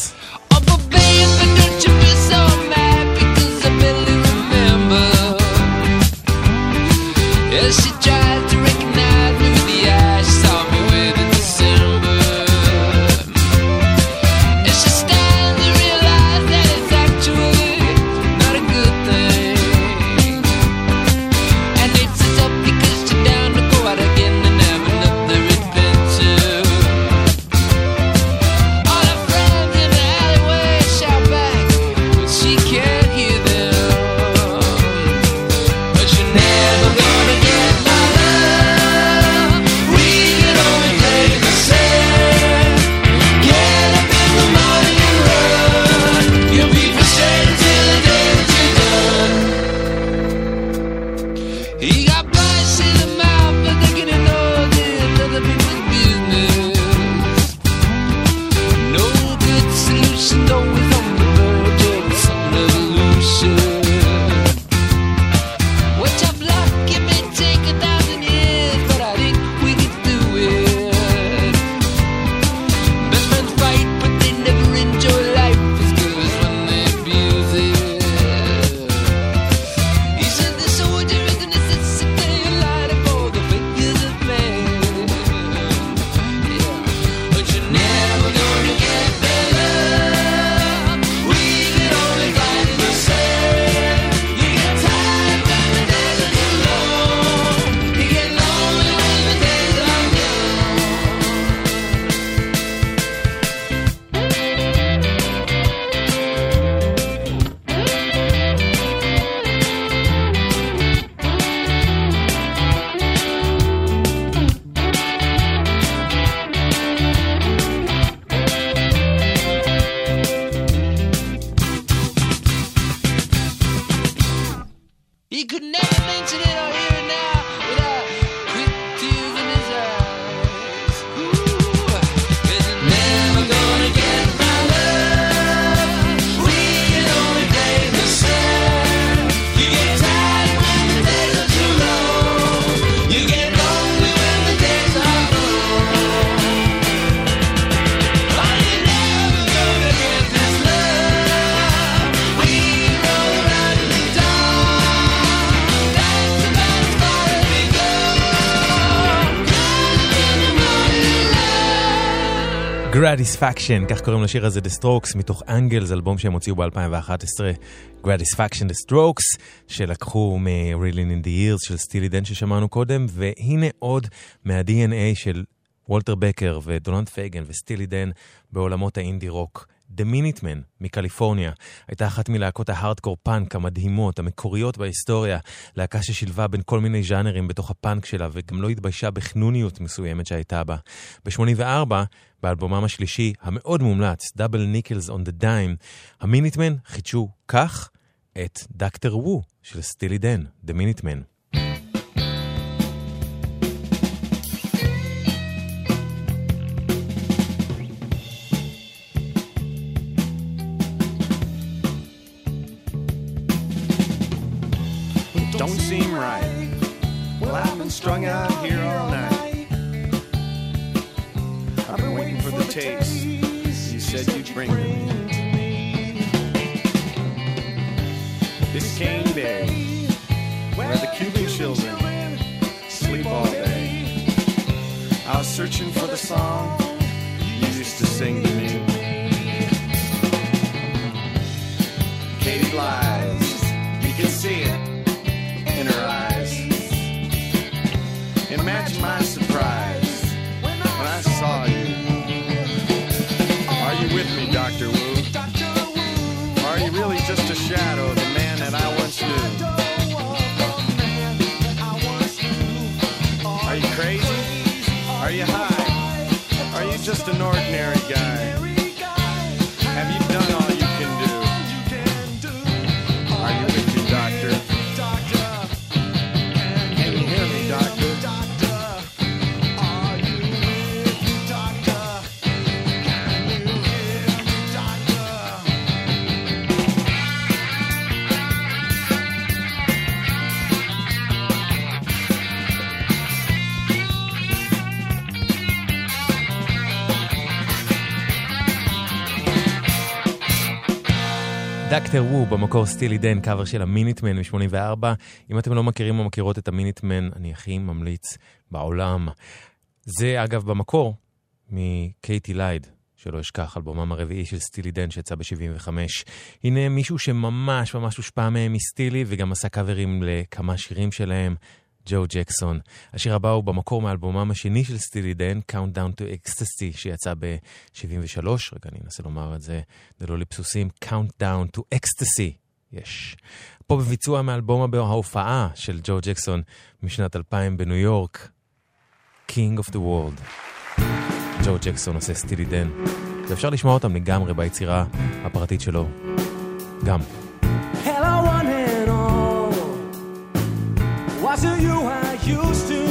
Gratisfaction, כך קוראים לשיר הזה The Strokes, מתוך Angles, אלבום שהם הוציאו ב-2011, Gratisfaction The Strokes, שלקחו מ-Reeling in the Years של סטילי דן ששמענו קודם, והנה עוד מה-DNA של וולטר בקר ודונלד פייגן וסטילי דן בעולמות האינדי רוק. The Minutemen מקליפורניה הייתה אחת מלהקות ההארדקור פאנק המדהימות, המקוריות בהיסטוריה, להקה ששילבה בין כל מיני ז'אנרים בתוך הפאנק שלה וגם לא התביישה בחנוניות מסוימת שהייתה בה. ב-84, באלבומם השלישי המאוד מומלץ, דאבל ניקלס און דה דיים, המיניטמן חידשו כך את דקטר וו של סטילי דן, The Minutemen. Been strung out here all night. I've been waiting for the taste you said you'd bring to me. This cane day, where the Cuban children sleep all day. I was searching for the song you used to sing to me. Katie lies, you can see it in her eyes. Imagine my surprise when I saw you. Are you with me, Dr. Wu? Are you really just a shadow of the man that I once knew? Are you crazy? Are you high? Are you just an ordinary guy? Doctor Wu, במקור סטילי דן, קאבר של המיניטמן מ-84. אם אתם לא מכירים או מכירות את המיניטמן, אני הכי ממליץ בעולם. זה אגב במקור מ Katy Lied, שלא אשכח, אלבומם הרביעי של סטילי דן שיצא ב-75. הנה מישהו שממש ממש הושפע מהם מסטילי, וגם עשה קאברים לכמה שירים שלהם. ג'ו ג'קסון. השיר הבא הוא במקור מאלבומם השני של סטילי דן, Countdown to Ecstasy, שיצא ב-73. רגע, אני אנסה לומר את זה, זה לא לפסוסים, Countdown to Ecstasy. יש. פה בביצוע מאלבום ההופעה של ג'ו ג'קסון משנת 2000 בניו יורק, King of the World. ג'ו ג'קסון עושה סטילי דן, ואפשר לשמוע אותם לגמרי ביצירה הפרטית שלו. גם. Wasn't you I used to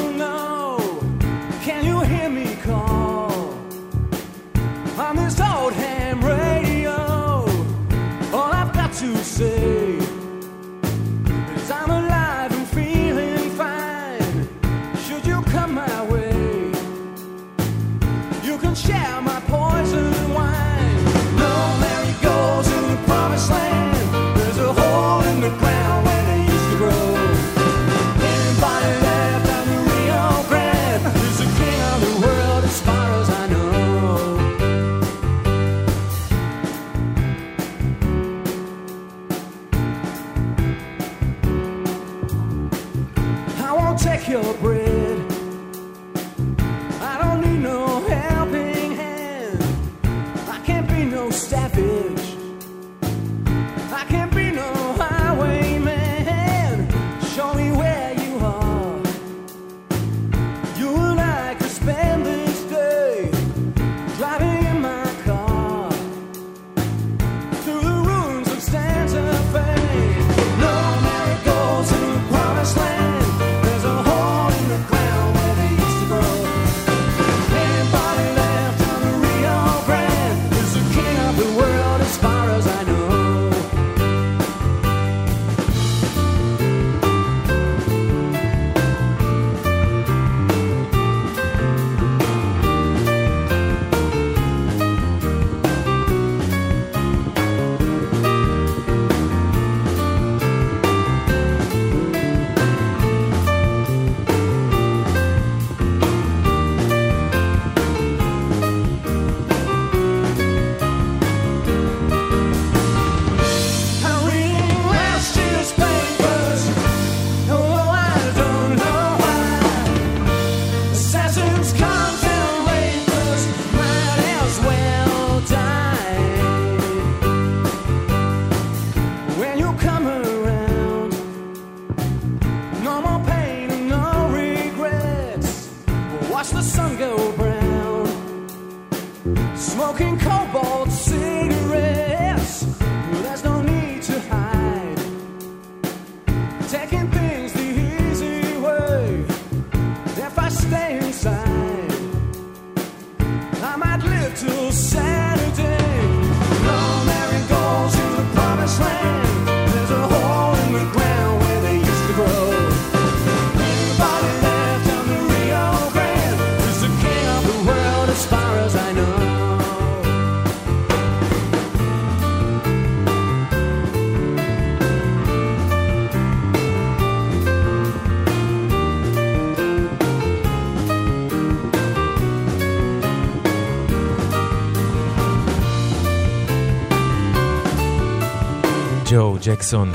ג'קסון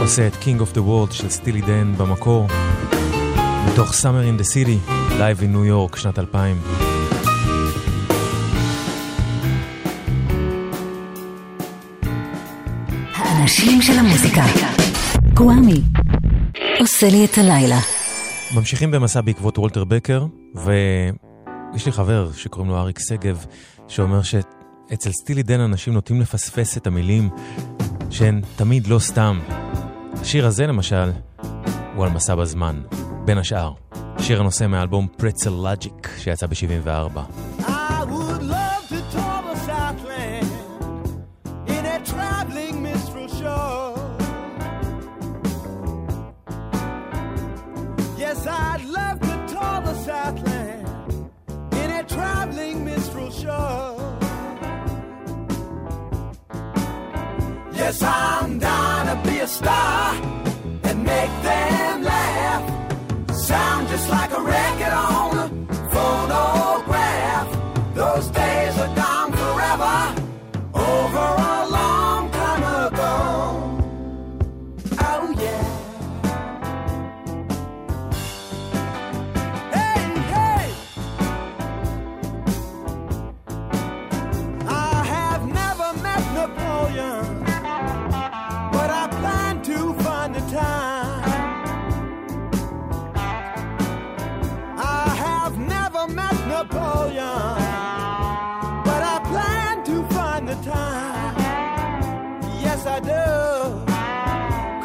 עושה את King of the World של סטילי דן במקור, מתוך Summer in the City, Live in New York, שנת 2000. האנשים של המוזיקה, גוואמי, עושה לי את הלילה. ממשיכים במסע בעקבות וולטר בקר, ויש לי חבר שקוראים לו אריק שגב, שאומר ש... אצל סטילי דן אנשים נוטים לפספס את המילים, שהן תמיד לא סתם. השיר הזה למשל, הוא על מסע בזמן, בין השאר. שיר הנושא מהאלבום פרצל Logic שיצא ב-74.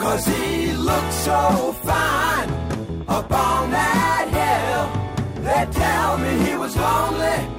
Cause he looked so fine up on that hill. They tell me he was lonely.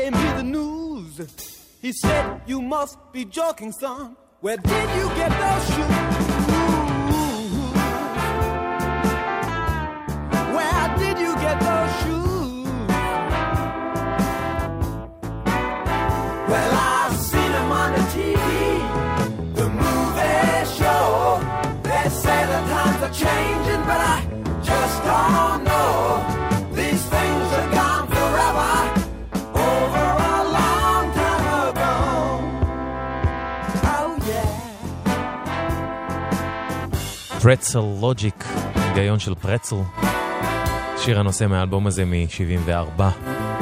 Gave me the news. He said, You must be joking, son. Where did you get those shoes? Where did you get those shoes? Well, I've on the TV, the movie show. They say the times are changing, but I just don't know. פרצל לוג'יק, היגיון של פרצל. שיר הנושא מהאלבום הזה מ-74,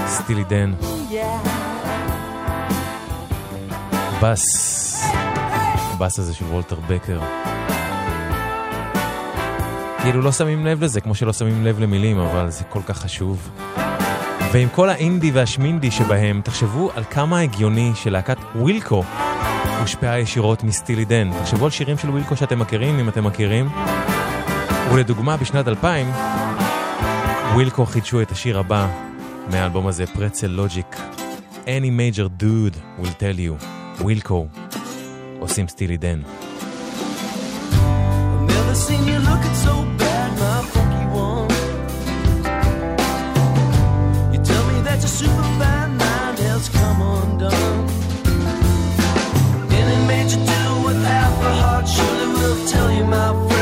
סטילי דן. בס, הבס הזה של וולטר בקר. כאילו לא שמים לב לזה, כמו שלא שמים לב למילים, אבל זה כל כך חשוב. ועם כל האינדי והשמינדי שבהם, תחשבו על כמה הגיוני שלהקת ווילקו הושפעה ישירות מסטילי דן. תחשבו על שירים של ווילקו שאתם מכירים, אם אתם מכירים. ולדוגמה, בשנת 2000, ווילקו חידשו את השיר הבא מהאלבום הזה, פרצל לוג'יק. Any major dude will tell you, ווילקו עושים סטילי דן. Never seen you looking so tell you, my friend.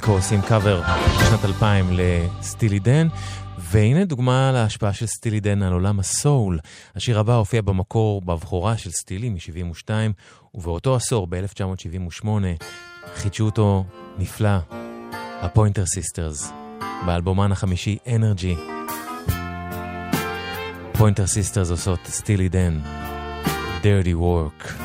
ווילקו עושים קאבר בשנת 2000 לסטילי דן, והנה דוגמה להשפעה של סטילי דן על עולם הסול. השיר הבא הופיע במקור בבכורה של סטילי מ-72, ובאותו עשור, ב-1978, חידשו אותו נפלא, הפוינטר סיסטרס, באלבומן החמישי Energy. פוינטר סיסטרס עושות סטילי דן, Dirty Work.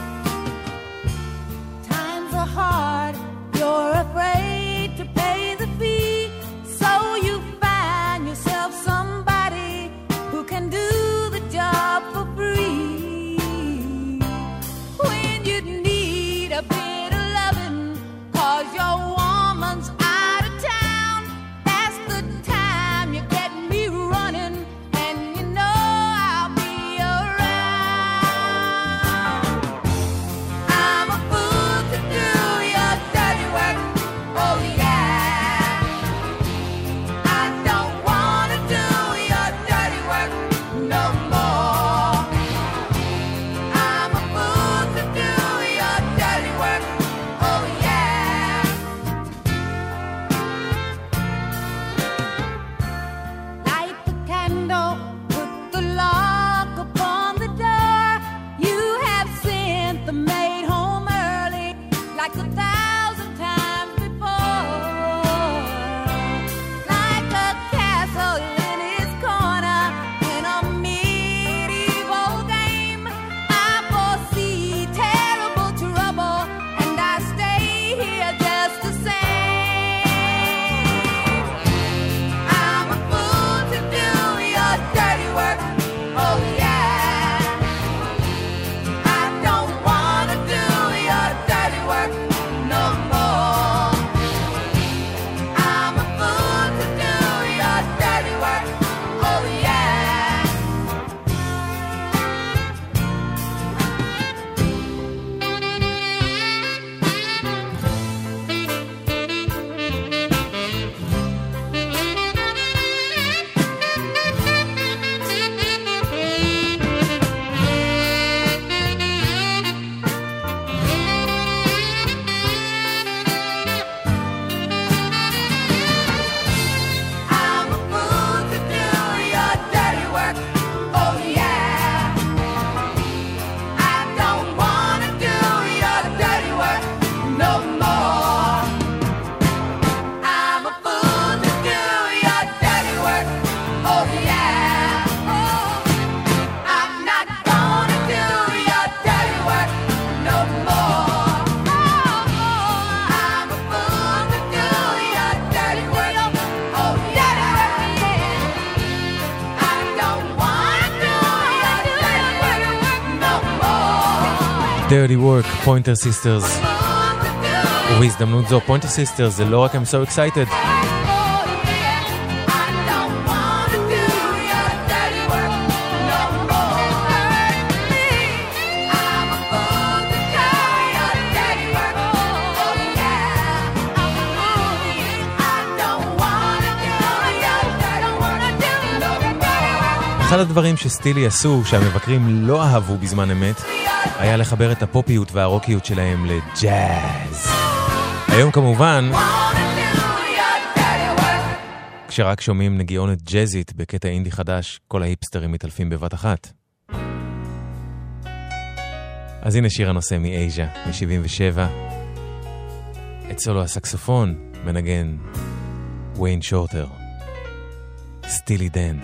Dirty Work, פוינטר סיסטרס. ובהזדמנות זו, פוינטר סיסטרס זה לא רק I'm so excited, אחד הדברים שסטילי עשו, שהמבקרים לא אהבו בזמן אמת, היה לחבר את הפופיות והרוקיות שלהם לג'אז. היום כמובן, כשרק שומעים נגיעונת ג'אזית בקטע אינדי חדש, כל ההיפסטרים מתעלפים בבת אחת. אז הנה שיר הנושא מאייז'ה, מ-77. את סולו הסקסופון מנגן ויין שורטר. סטילי דן.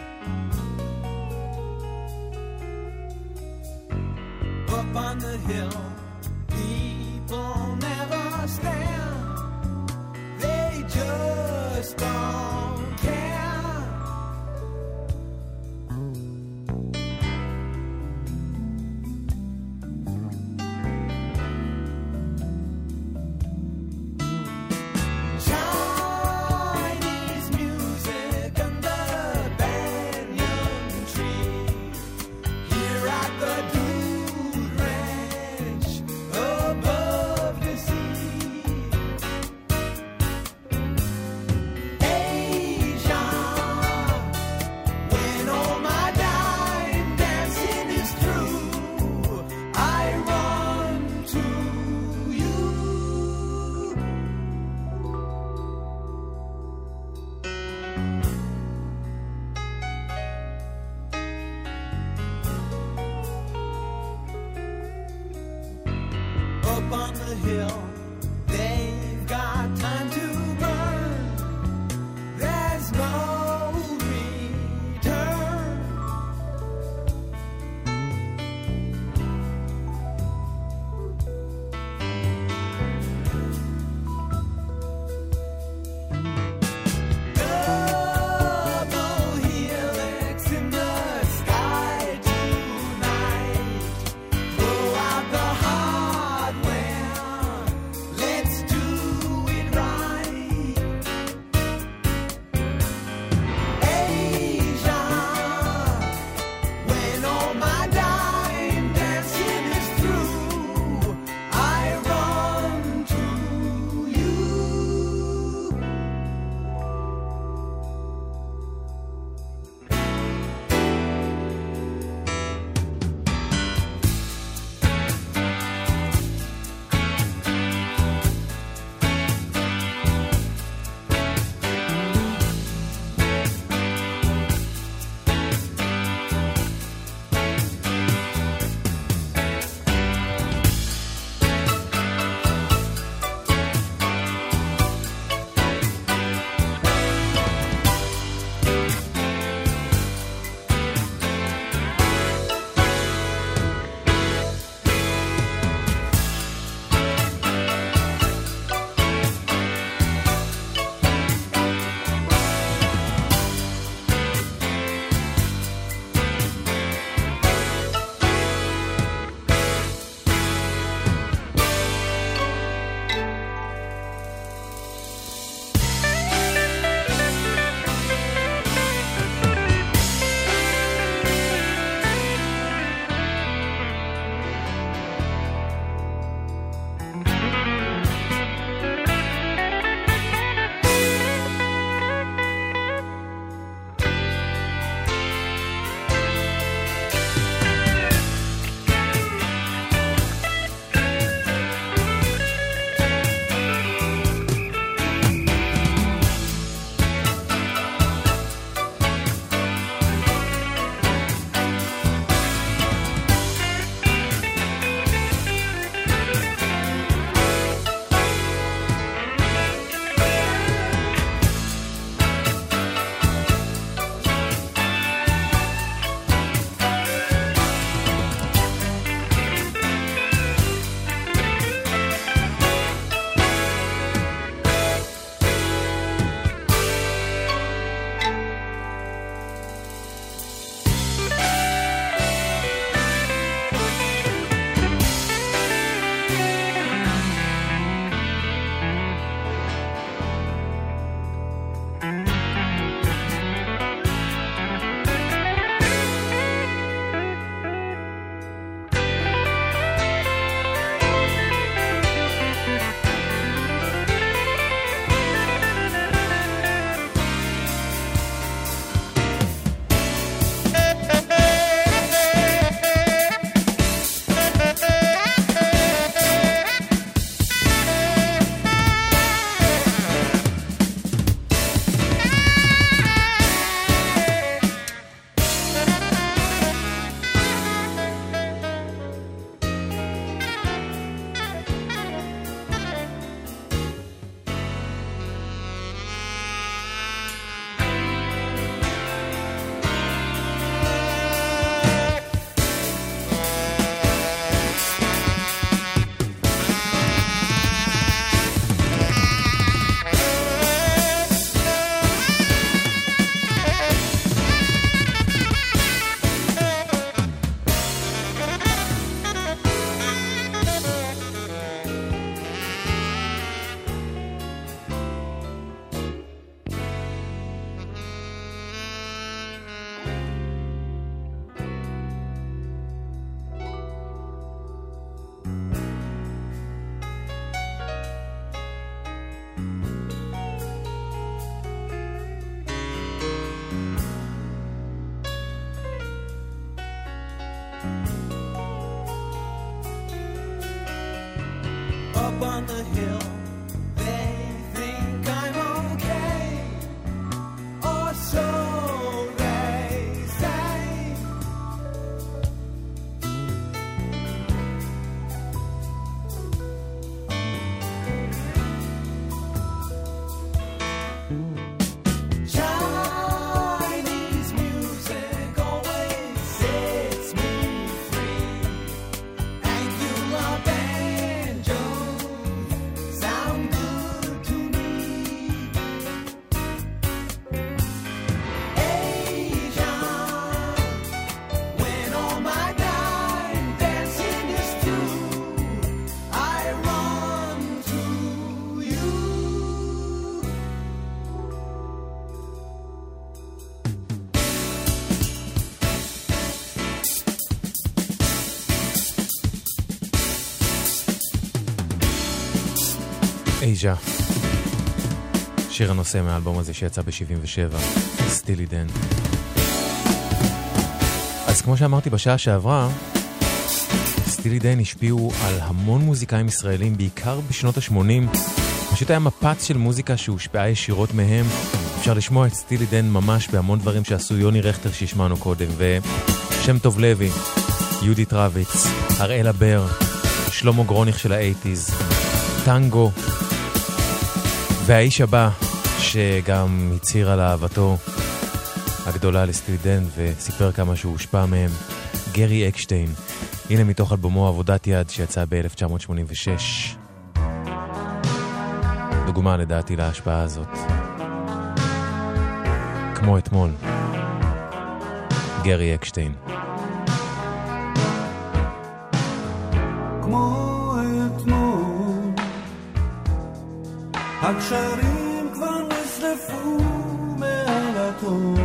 אייז'ה. שיר הנושא מהאלבום הזה שיצא ב-77, סטילי דן. אז כמו שאמרתי בשעה שעברה, סטילי דן השפיעו על המון מוזיקאים ישראלים, בעיקר בשנות ה-80. פשוט היה מפץ של מוזיקה שהושפעה ישירות מהם. אפשר לשמוע את סטילי דן ממש בהמון דברים שעשו יוני רכטר שהשמענו קודם, ושם טוב לוי, יהודית רביץ, הראלה בר, שלמה גרוניך של האייטיז, טנגו, והאיש הבא, שגם הצהיר על אהבתו הגדולה לסטילי דן וסיפר כמה שהוא הושפע מהם, גרי אקשטיין. הנה מתוך אלבומו עבודת יד שיצא ב-1986. דוגמה לדעתי להשפעה הזאת. כמו אתמול. גרי אקשטיין. הקשרים כבר נשרפו מעל התום,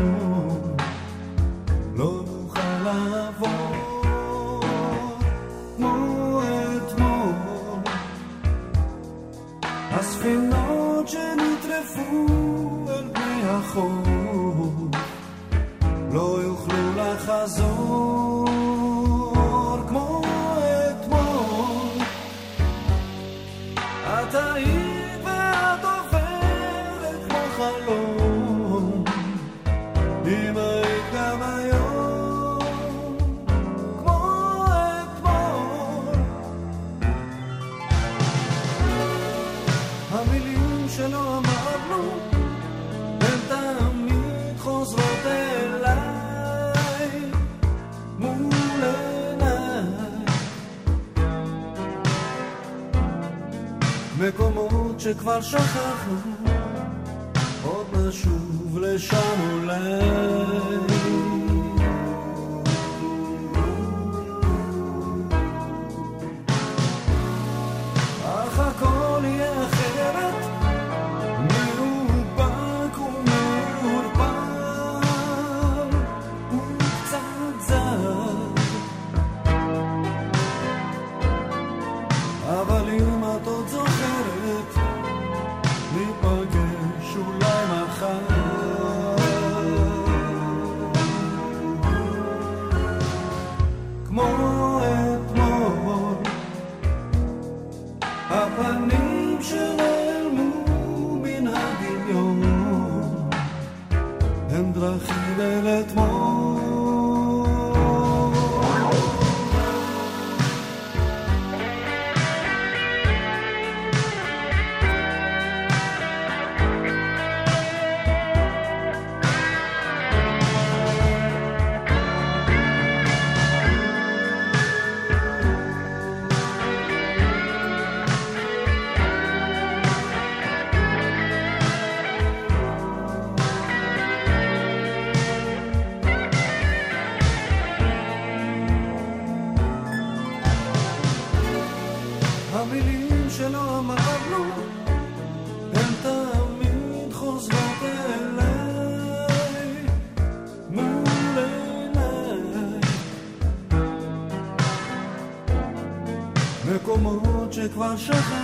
לא נוכל לעבור כמו אתמול, הספינות שנטרפו אל פני החור, לא שכבר שכחנו עוד נשוב לשם אולי מקומות שכבר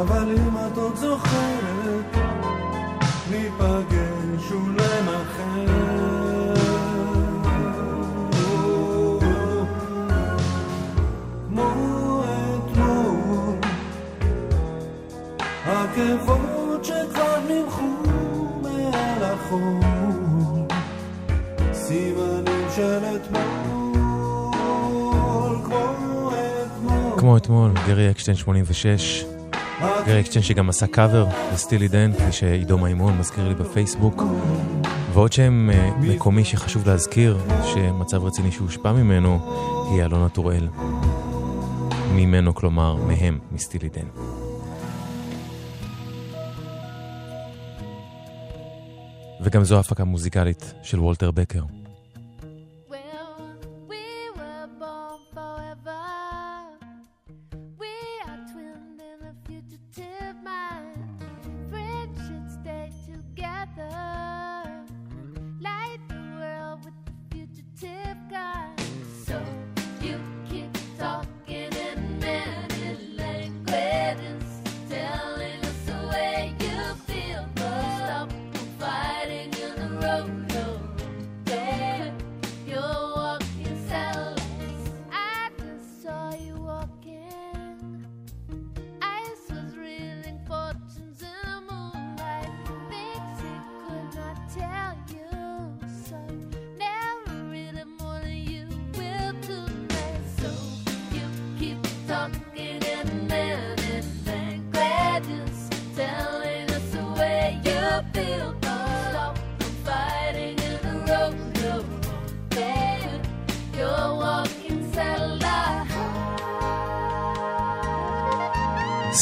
אבל אם את עוד זוכרת ניפגש אולי מחר כמו אתמול עקבות שכבר נמחו מעל החור סימנים של אתמול כמו אתמול כמו אתמול, גרי אקשטיין 86. גרי אקשטיין שגם עשה קאבר לסטילי דן, כפי שעידו מימון מזכיר לי בפייסבוק. ועוד שם אה, מקומי שחשוב להזכיר, שמצב רציני שהושפע ממנו, היא אלונה טוראל. ממנו, כלומר, מהם, מסטילי דן. וגם זו הפקה מוזיקלית של וולטר בקר.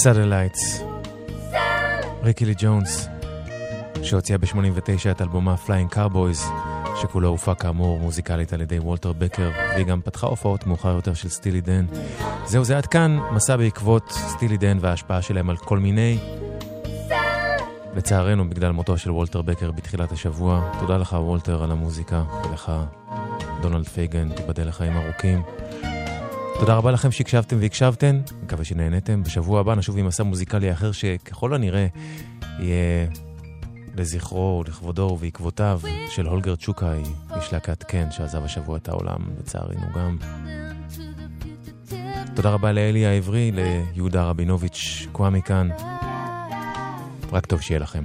Satellites, ריקי לי ג'ונס, שהוציאה ב-89 את אלבומה Flying Cowboys, שכולו הופק כאמור מוזיקלית על ידי וולטר בקר, והיא גם פתחה הופעות מאוחר יותר של סטילי דן. זהו זה עד כאן, מסע בעקבות סטילי דן וההשפעה שלהם על כל מיני. לצערנו, בגלל מותו של וולטר בקר בתחילת השבוע. תודה לך, וולטר, על המוזיקה, ולך, דונלד פייגן, תיבדל לחיים ארוכים. תודה רבה לכם שהקשבתם והקשבתן, מקווה שנהנתם. בשבוע הבא נשוב עם מסע מוזיקלי אחר שככל הנראה יהיה לזכרו ולכבודו ובעקבותיו של הולגר צ'וקאי, איש להקת קן שעזב השבוע את העולם, לצערנו גם. תודה רבה לאלי העברי, ליהודה רבינוביץ', קוואמי כאן. רק טוב שיהיה לכם.